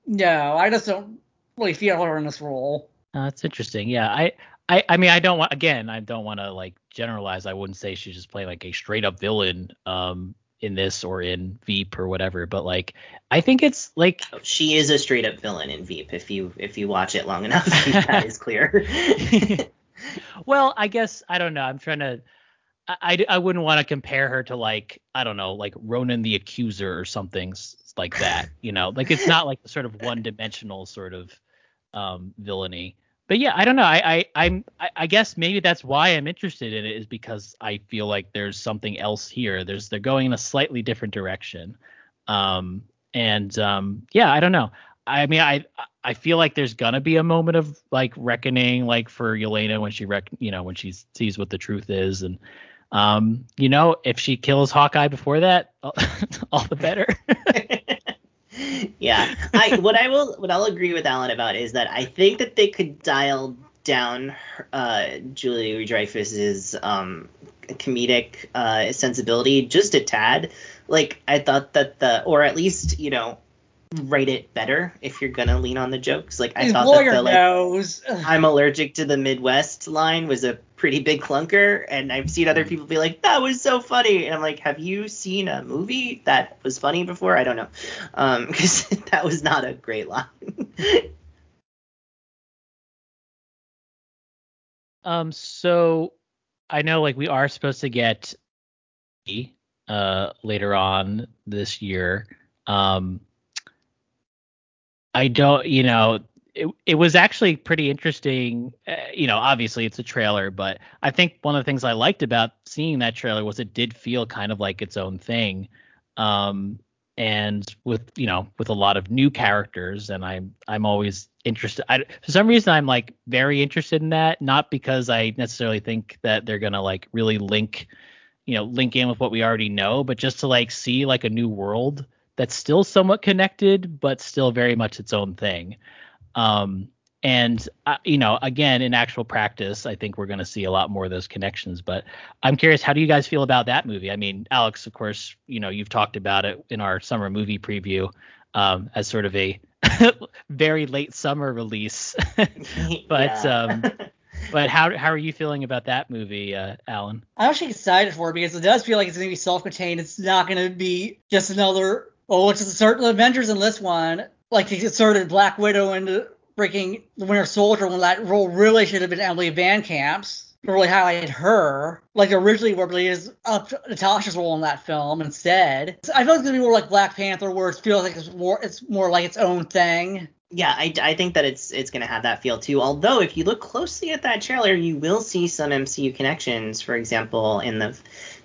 no, I just don't really feel her in this role. Uh, that's interesting. Yeah, I, I, I mean, I don't want again, I don't want to like generalize. I wouldn't say she's just playing like a straight up villain um in this or in Veep or whatever. But like, I think it's like, She is a straight up villain in Veep if you if you watch it long enough. that is clear. well, I guess I don't know. I'm trying to. I, I, wouldn't want to compare her to like I don't know like Ronan the Accuser or something like that. You know, like it's not like the sort of one dimensional sort of um, villainy. but yeah, I don't know. I, I I'm I guess maybe that's why I'm interested in it is because I feel like there's something else here. There's they're going in a slightly different direction. Um and um yeah, I don't know. I mean I I feel like there's gonna be a moment of like reckoning like for Yelena when she rec you know when she sees what the truth is and um you know if she kills Hawkeye before that all the better. yeah, I what I will what I'll agree with Alan about is that I think that they could dial down uh, Julia Louis Dreyfus's um, comedic uh, sensibility just a tad. Like I thought that the or at least you know write it better if you're gonna lean on the jokes. Like I His thought that the like knows. I'm allergic to the Midwest line was a pretty big clunker, and I've seen other people be like, "That was so funny," and I'm like, "Have you seen a movie that was funny before?" I don't know, um, because that was not a great line. Um, so I know like we are supposed to get uh later on this year. Um, I don't, you know, it it was actually pretty interesting. Uh, you know, obviously it's a trailer, but I think one of the things I liked about seeing that trailer was it did feel kind of like its own thing. Um, and with you know with a lot of new characters and i'm i'm always interested I, for some reason i'm like very interested in that not because i necessarily think that they're gonna like really link you know link in with what we already know but just to like see like a new world that's still somewhat connected but still very much its own thing um and uh, you know again in actual practice i think we're going to see a lot more of those connections but i'm curious how do you guys feel about that movie i mean alex of course you know you've talked about it in our summer movie preview um, as sort of a very late summer release but um but how how are you feeling about that movie uh, alan I'm actually excited for it because it does feel like it's going to be self-contained. It's not going to be just another, oh, it's a certain Avengers in this one. Like they inserted Black Widow into freaking the Winter Soldier when that role really should have been Emily VanCamp's. Really highlighted her, like originally where it is up to Natasha's role in that film instead. So I feel like it's gonna be more like Black Panther, where it feels like it's more it's more like its own thing. Yeah, I, I think that it's it's gonna have that feel too. Although if you look closely at that trailer, you will see some MCU connections. For example, in the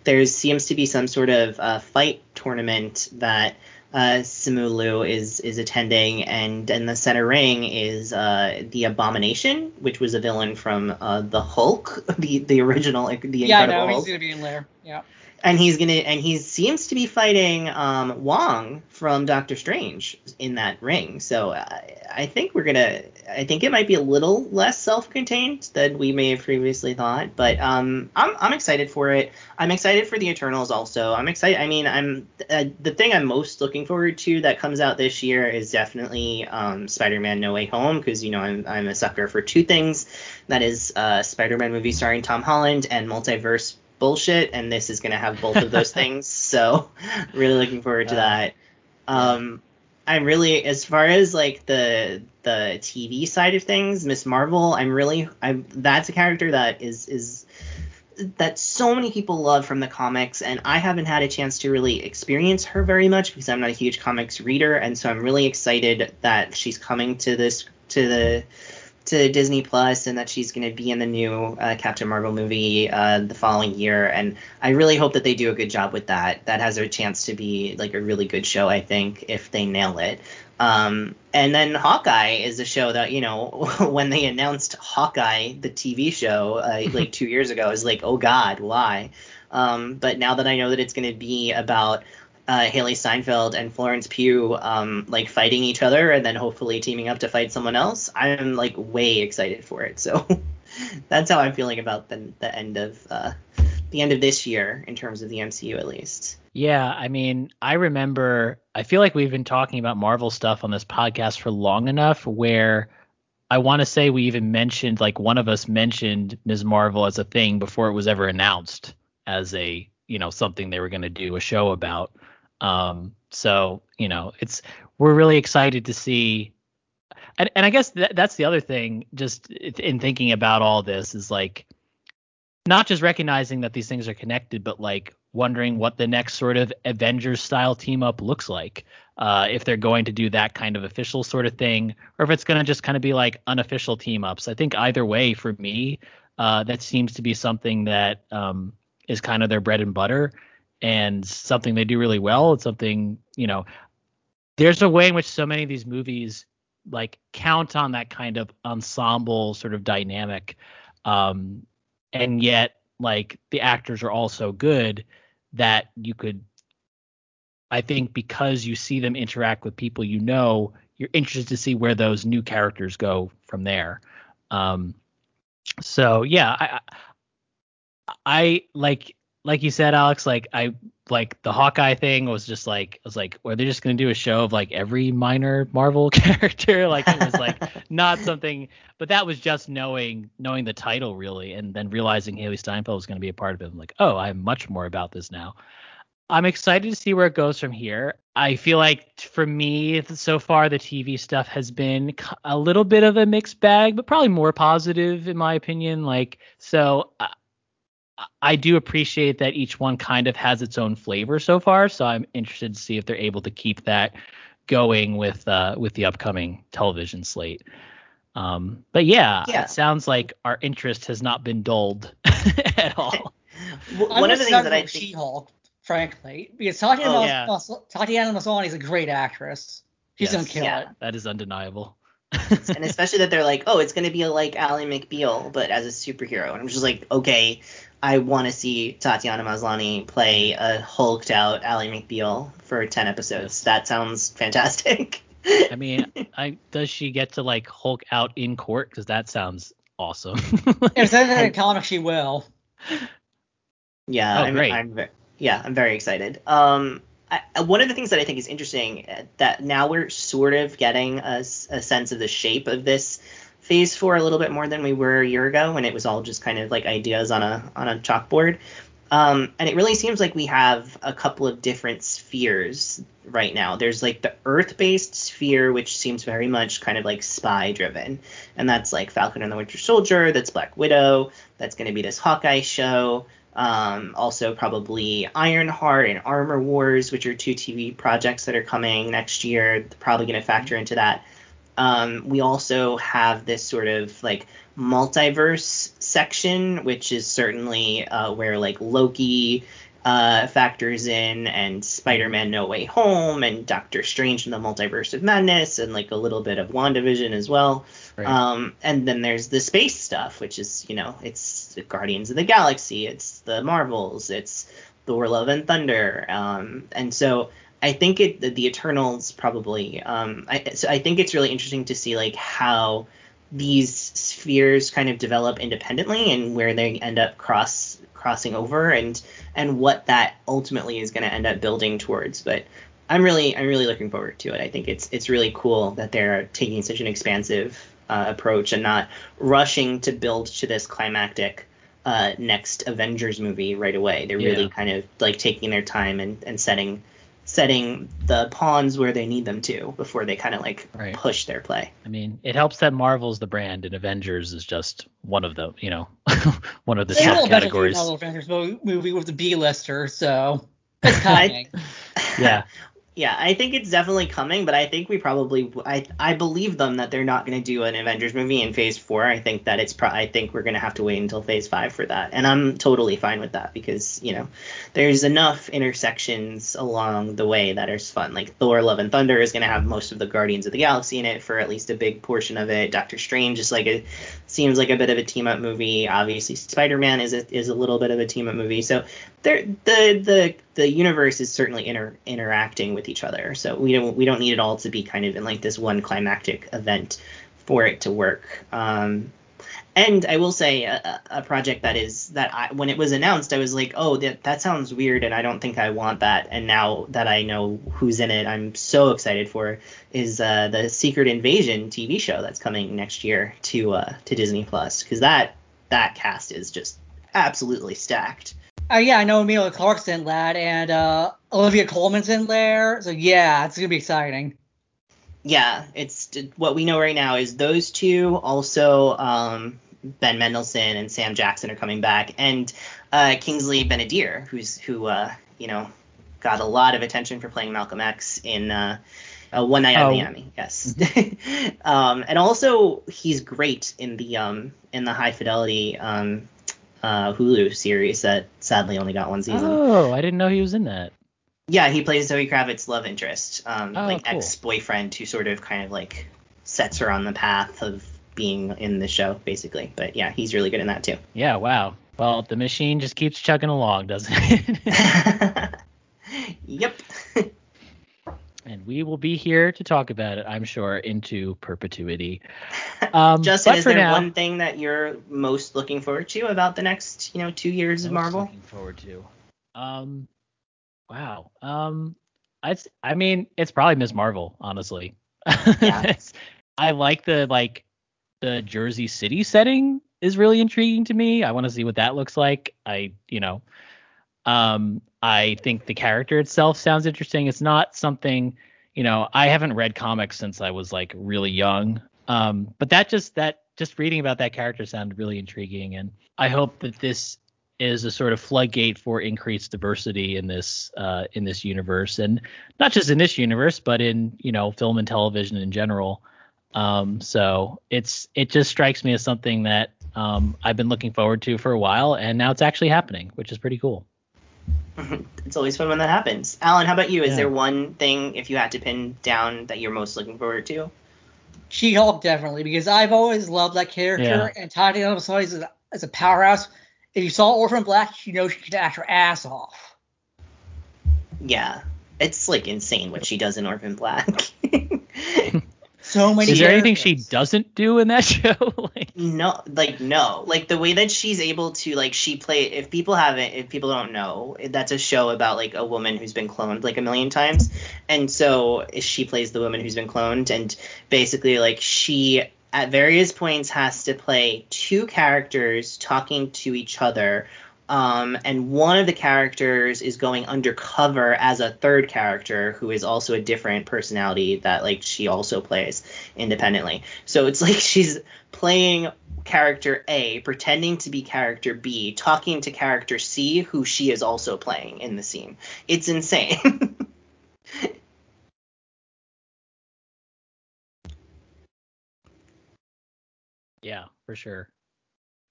there seems to be some sort of uh, fight tournament that uh, Simu Liu is is attending, and in the center ring is uh, the Abomination, which was a villain from uh, the Hulk, the the original, the yeah, I Incredible know Hulk he's gonna be in there. Yeah. And he's gonna and he seems to be fighting um, Wong from Doctor Strange in that ring. So I, I think we're gonna I think it might be a little less self-contained than we may have previously thought. But um, I'm I'm excited for it. I'm excited for the Eternals also. I'm excited. I mean, I'm uh, the thing I'm most looking forward to that comes out this year is definitely um, Spider-Man: No Way Home because you know I'm I'm a sucker for two things. That is uh, Spider-Man movie starring Tom Holland and multiverse bullshit, and this is going to have both of those things. So, really looking forward to that. Um, I'm really, as far as like the the TV side of things, Ms. Marvel, I'm really, I'm that's a character that is is that so many people love from the comics, and I haven't had a chance to really experience her very much because I'm not a huge comics reader, and so I'm really excited that she's coming to this to the to Disney Plus and that she's going to be in the new uh, Captain Marvel movie uh, the following year. And I really hope that they do a good job with that. That has a chance to be like a really good show, I think, if they nail it. Um, and then Hawkeye is a show that you know when they announced Hawkeye, the TV show, uh, like two years ago, I was like, oh God, why? Um, but now that I know that it's going to be about uh, Hailee Steinfeld and Florence Pugh um, like fighting each other and then hopefully teaming up to fight someone else, I'm like way excited for it. So that's how I'm feeling about the the end of uh, the end of this year in terms of the MCU at least. Yeah, I mean, I remember I feel like we've been talking about Marvel stuff on this podcast for long enough where I want to say we even mentioned like one of us mentioned Ms. Marvel as a thing before it was ever announced as a, you know, something they were going to do a show about. Um so, you know, it's we're really excited to see and and I guess that, that's the other thing just in thinking about all this is like not just recognizing that these things are connected, but like wondering what the next sort of Avengers style team up looks like. Uh, if they're going to do that kind of official sort of thing, or if it's going to just kind of be like unofficial team ups. I think either way, for me, uh, that seems to be something that um, is kind of their bread and butter and something they do really well. It's something, you know, there's a way in which so many of these movies like count on that kind of ensemble sort of dynamic. Um, and yet like the actors are all so good that you could I think because you see them interact with people you know, you're interested to see where those new characters go from there. Um, so yeah, I, I like like you said, Alex. Like I like the Hawkeye thing was just like I was like, were they just gonna do a show of like every minor Marvel character? Like it was like not something, but that was just knowing knowing the title really, and then realizing Hailee Steinfeld was gonna be a part of it. I'm like, oh, I'm much more about this now. I'm excited to see where it goes from here. I feel like for me, so far the TV stuff has been a little bit of a mixed bag, but probably more positive in my opinion. Like, so uh, I do appreciate that each one kind of has its own flavor so far. So I'm interested to see if they're able to keep that going with uh, with the upcoming television slate. Um, but yeah, yeah, it sounds like our interest has not been dulled at all. One of the things that I think... She-Hulk frankly, because Tatiana, oh, yeah. Tatiana Maslany is a great actress. She's yes, gonna kill yeah. it. That is undeniable. and especially that they're like, oh, it's gonna be like Ally McBeal, but as a superhero. And I'm just like, okay, I want to see Tatiana Maslany play a hulked out Ally McBeal for 10 episodes. That sounds fantastic. I mean, I does she get to like Hulk out in court? Because that sounds awesome. if there's a comic, she will. Yeah, oh, I'm, great. I'm, yeah, I'm very excited. Um, I, one of the things that I think is interesting uh, that now we're sort of getting a, a, sense of the shape of this phase four a little bit more than we were a year ago when it was all just kind of like ideas on a on a chalkboard. Um, and it really seems like we have a couple of different spheres right now. There's like the Earth-based sphere, which seems very much kind of like spy-driven, and that's like Falcon and the Winter Soldier. That's Black Widow. That's going to be this Hawkeye show. Um, also, probably Ironheart and Armor Wars, which are two TV projects that are coming next year. Probably going to factor into that. Um, we also have this sort of like multiverse section, which is certainly uh, where like Loki uh, factors in, and Spider-Man: No Way Home, and Doctor Strange in the Multiverse of Madness, and like a little bit of WandaVision as well. Right. Um, and then there's the space stuff, which is you know it's Guardians of the Galaxy, it's the Marvels, it's Thor: Love and Thunder, um, and so I think it the, the Eternals probably. Um, I so I think it's really interesting to see like how these spheres kind of develop independently and where they end up cross crossing over and and what that ultimately is going to end up building towards. But I'm really I'm really looking forward to it. I think it's it's really cool that they're taking such an expansive uh, approach and not rushing to build to this climactic uh, next Avengers movie right away. They're yeah. really kind of like taking their time and, and setting setting the pawns where they need them to before they kind of like right. push their play. I mean, it helps that Marvel's the brand and Avengers is just one of the, you know, one of the yeah, subcategories. Avengers movie with the B-lister, so it's coming. yeah. Yeah, I think it's definitely coming, but I think we probably I I believe them that they're not going to do an Avengers movie in Phase Four. I think that it's pro- I think we're going to have to wait until Phase Five for that, and I'm totally fine with that because you know there's enough intersections along the way that are fun. Like Thor: Love and Thunder is going to have most of the Guardians of the Galaxy in it for at least a big portion of it. Doctor Strange is like it seems like a bit of a team up movie. Obviously, Spider Man is a, is a little bit of a team up movie. So there the the the universe is certainly inter, interacting with each other. So we don't we don't need it all to be kind of in like this one climactic event for it to work. Um, and I will say a, a, project that is that I, when it was announced, I was like, oh, that that sounds weird, and I don't think I want that. And now that I know who's in it, I'm so excited for is uh, the Secret Invasion TV show that's coming next year to uh, to Disney Plus because that that cast is just absolutely stacked. Uh, yeah, I know Emilia Clarke's in that, and uh, Olivia Colman's in there. So yeah, it's gonna be exciting. Yeah, it's what we know right now is those two. Also, um, Ben Mendelsohn and Sam Jackson are coming back, and uh, Kingsley Ben-Adir, who's who uh, you know got a lot of attention for playing Malcolm X in uh, uh, One Night Oh. at Miami. Yes, um, and also he's great in the um, in the High Fidelity um, uh, Hulu series that sadly only got one season. Oh, I didn't know he was in that. Yeah, he plays Zoe Kravitz's love interest, um, Oh, like cool. ex-boyfriend who sort of kind of like sets her on the path of being in the show, basically. But yeah, he's really good in that too. Yeah, wow. Well, the machine just keeps chugging along, doesn't it? yep. And we will be here to talk about it, I'm sure, into perpetuity. Um, Justin, is there now, one thing that you're most looking forward to about the next, you know, two years of Marvel? Looking forward to. Um, wow. Um, I I mean, it's probably Ms. Marvel, honestly. Yeah. I like the like the Jersey City setting is really intriguing to me. I want to see what that looks like. I you know, um, I think the character itself sounds interesting. It's not something, you know, I haven't read comics since I was like really young. Um, but that just that just reading about that character sounded really intriguing, and I hope that this is a sort of floodgate for increased diversity in this uh, in this universe, and not just in this universe, but in you know film and television in general. Um, so it's it just strikes me as something that um, I've been looking forward to for a while, and now it's actually happening, which is pretty cool. it's always fun when that happens. Alan, how about you? Is Yeah. there one thing, if you had to pin down, that you're most looking forward to? She-Hulk definitely because I've always loved that character Yeah. and Tatiana Maslany is a, is a powerhouse. If you saw Orphan Black, you know she could act her ass off. Yeah, it's like insane what she does in Orphan Black. So many. Is there anything she doesn't do in that show? like, No, like no, like the way that she's able to like she play. If people haven't, if people don't know, that's a show about like a woman who's been cloned like a million times, and so she plays the woman who's been cloned, and basically like she at various points has to play two characters talking to each other. Um, and one of the characters is going undercover as a third character who is also a different personality that like she also plays independently. So it's like she's playing character A, pretending to be character B, talking to character C, who she is also playing in the scene. It's insane. yeah, for sure.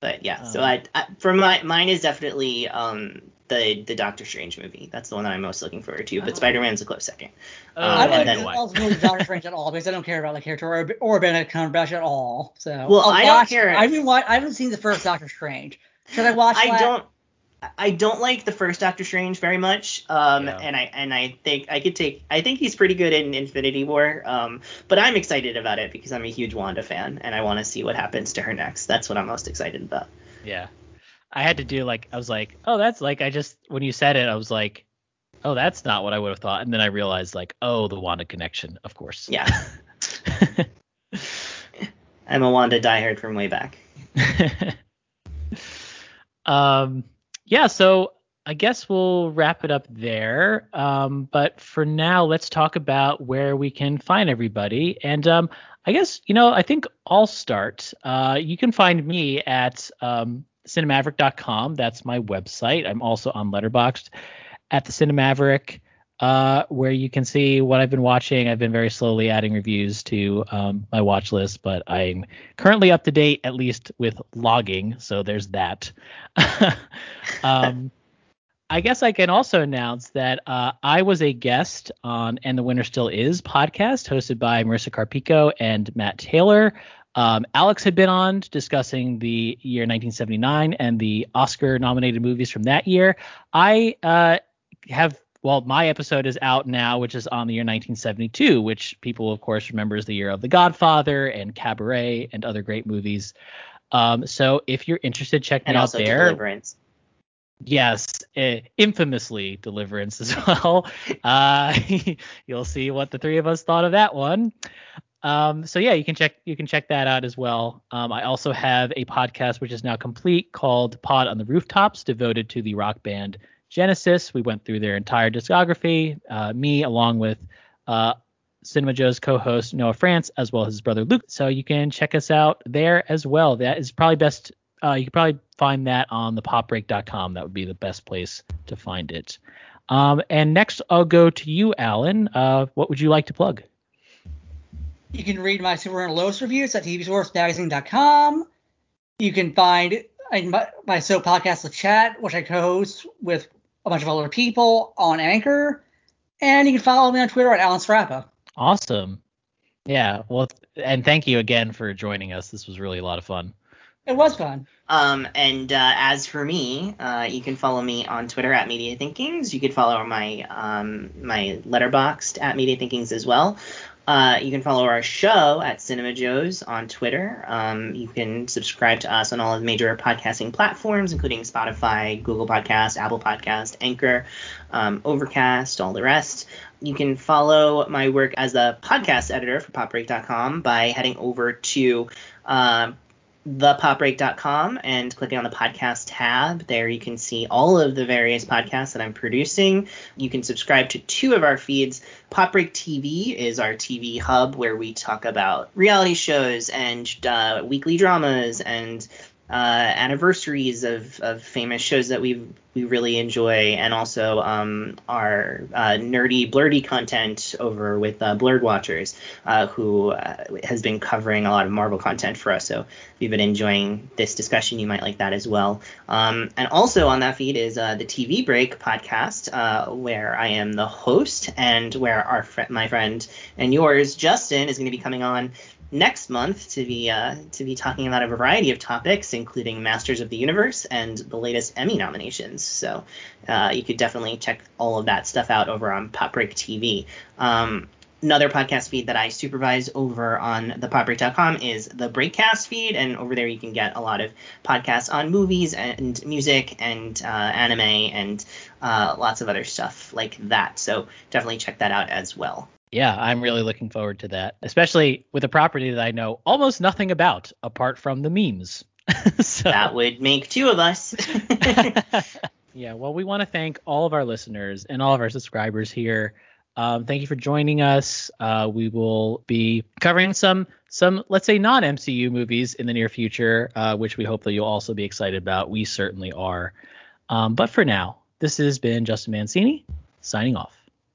But yeah, so Um, I, I for my mine is definitely um the the Doctor Strange movie. That's the one that I'm most looking forward to. But Oh. Spider Man's a close second. Oh, Uh, I and didn't then- think I was really Doctor Strange at all because I don't care about the character or, or Benedict Cumberbatch at all. So Well, I'll I don't care. I haven't watched, I haven't seen the first Doctor Strange. Should I watch? I that? don't. I don't like the first Doctor Strange very much, um, Yeah. and I and I think I could take. I think he's pretty good in Infinity War, um, but I'm excited about it because I'm a huge Wanda fan, and I want to see what happens to her next. That's what I'm most excited about. Yeah. I had to do like I was like, oh, that's like I just when you said it, I was like, oh, that's not what I would have thought, and then I realized like, oh, the Wanda connection, of course. Yeah, I'm a Wanda diehard from way back. um, yeah. So I guess we'll wrap it up there. Um, but for now, let's talk about where we can find everybody. And um, I guess you know, I think I'll start. Uh, you can find me at um, cinemaverick.com. That's my website. I'm also on Letterboxd at the Cinemaverick, uh, where you can see what I've been watching. I've been very slowly adding reviews to um, my watch list, but I'm currently up to date, at least with logging. So there's that. um, I guess I can also announce that uh, I was a guest on And the Winner Still Is podcast hosted by Marissa Carpico and Matt Taylor. Um, Alex had been on discussing the year 1979 and the Oscar nominated movies from that year. I uh, have, well, my episode is out now, which is on the year 1972, which people, of course, remember as the year of The Godfather and Cabaret and other great movies. Um, so if you're interested, check me And out also there. Deliverance. Yes, uh, infamously Deliverance as well. Uh, you'll see what the three of us thought of that one. Um, so yeah, you can check you can check that out as well. Um, I also have a podcast which is now complete called Pod on the Rooftops, devoted to the rock band Genesis. We went through their entire discography. Uh, me along with uh, Cinema Joe's co-host Noah France, as well as his brother Luke. So you can check us out there as well. That is probably best uh, you can probably find that on the popbreak.com. That would be the best place to find it. Um, and next, I'll go to you, Alan. Uh, what would you like to plug? You can read my Superman Lois reviews at tvsourcemagazine.com. You can find my, my soap podcast, The Chat, which I co-host with a bunch of other people on Anchor. And you can follow me on Twitter at Alan Sarapa. Awesome. Yeah. Well, and thank you again for joining us. This was really a lot of fun. It was fun. Um, and uh, as for me, uh, you can follow me on Twitter at Media Thinkings. You can follow my um, my Letterboxd at Media Thinkings as well. Uh, you can follow our show at Cinema Joes on Twitter. Um, you can subscribe to us on all of the major podcasting platforms, including Spotify, Google Podcast, Apple Podcast, Anchor, um, Overcast, all the rest. You can follow my work as a podcast editor for PopBreak.com by heading over to uh, thepopbreak.com and clicking on the podcast tab. There you can see all of the various podcasts that I'm producing. You can subscribe to two of our feeds. Popbreak TV is our TV hub where we talk about reality shows and uh, weekly dramas and uh, anniversaries of, of famous shows that we we really enjoy, and also um, our uh, nerdy blurdy content over with uh, Blurred Watchers, uh, who uh, has been covering a lot of Marvel content for us. So if you've been enjoying this discussion, you might like that as well. Um, and also on that feed is uh, the TV Break podcast, where I am the host, and where our fr- my friend and yours Justin is going to be coming on next month to be uh, to be talking about a variety of topics, including Masters of the Universe and the latest Emmy nominations. So uh, you could definitely check all of that stuff out over on Pop Break TV. Um, another podcast feed that I supervise over on the popbreak.com is the Breakcast feed, and over there you can get a lot of podcasts on movies and music and uh, anime and uh, lots of other stuff like that. So definitely check that out as well. Yeah, I'm really looking forward to that, especially with a property that I know almost nothing about apart from the memes. so. That would make two of us. yeah, well, we want to thank all of our listeners and all of our subscribers here. Um, thank you for joining us. Uh, we will be covering some some let's say non MCU movies in the near future, uh, which we hope that you'll also be excited about. We certainly are. Um, but for now, this has been Justin Mancini signing off.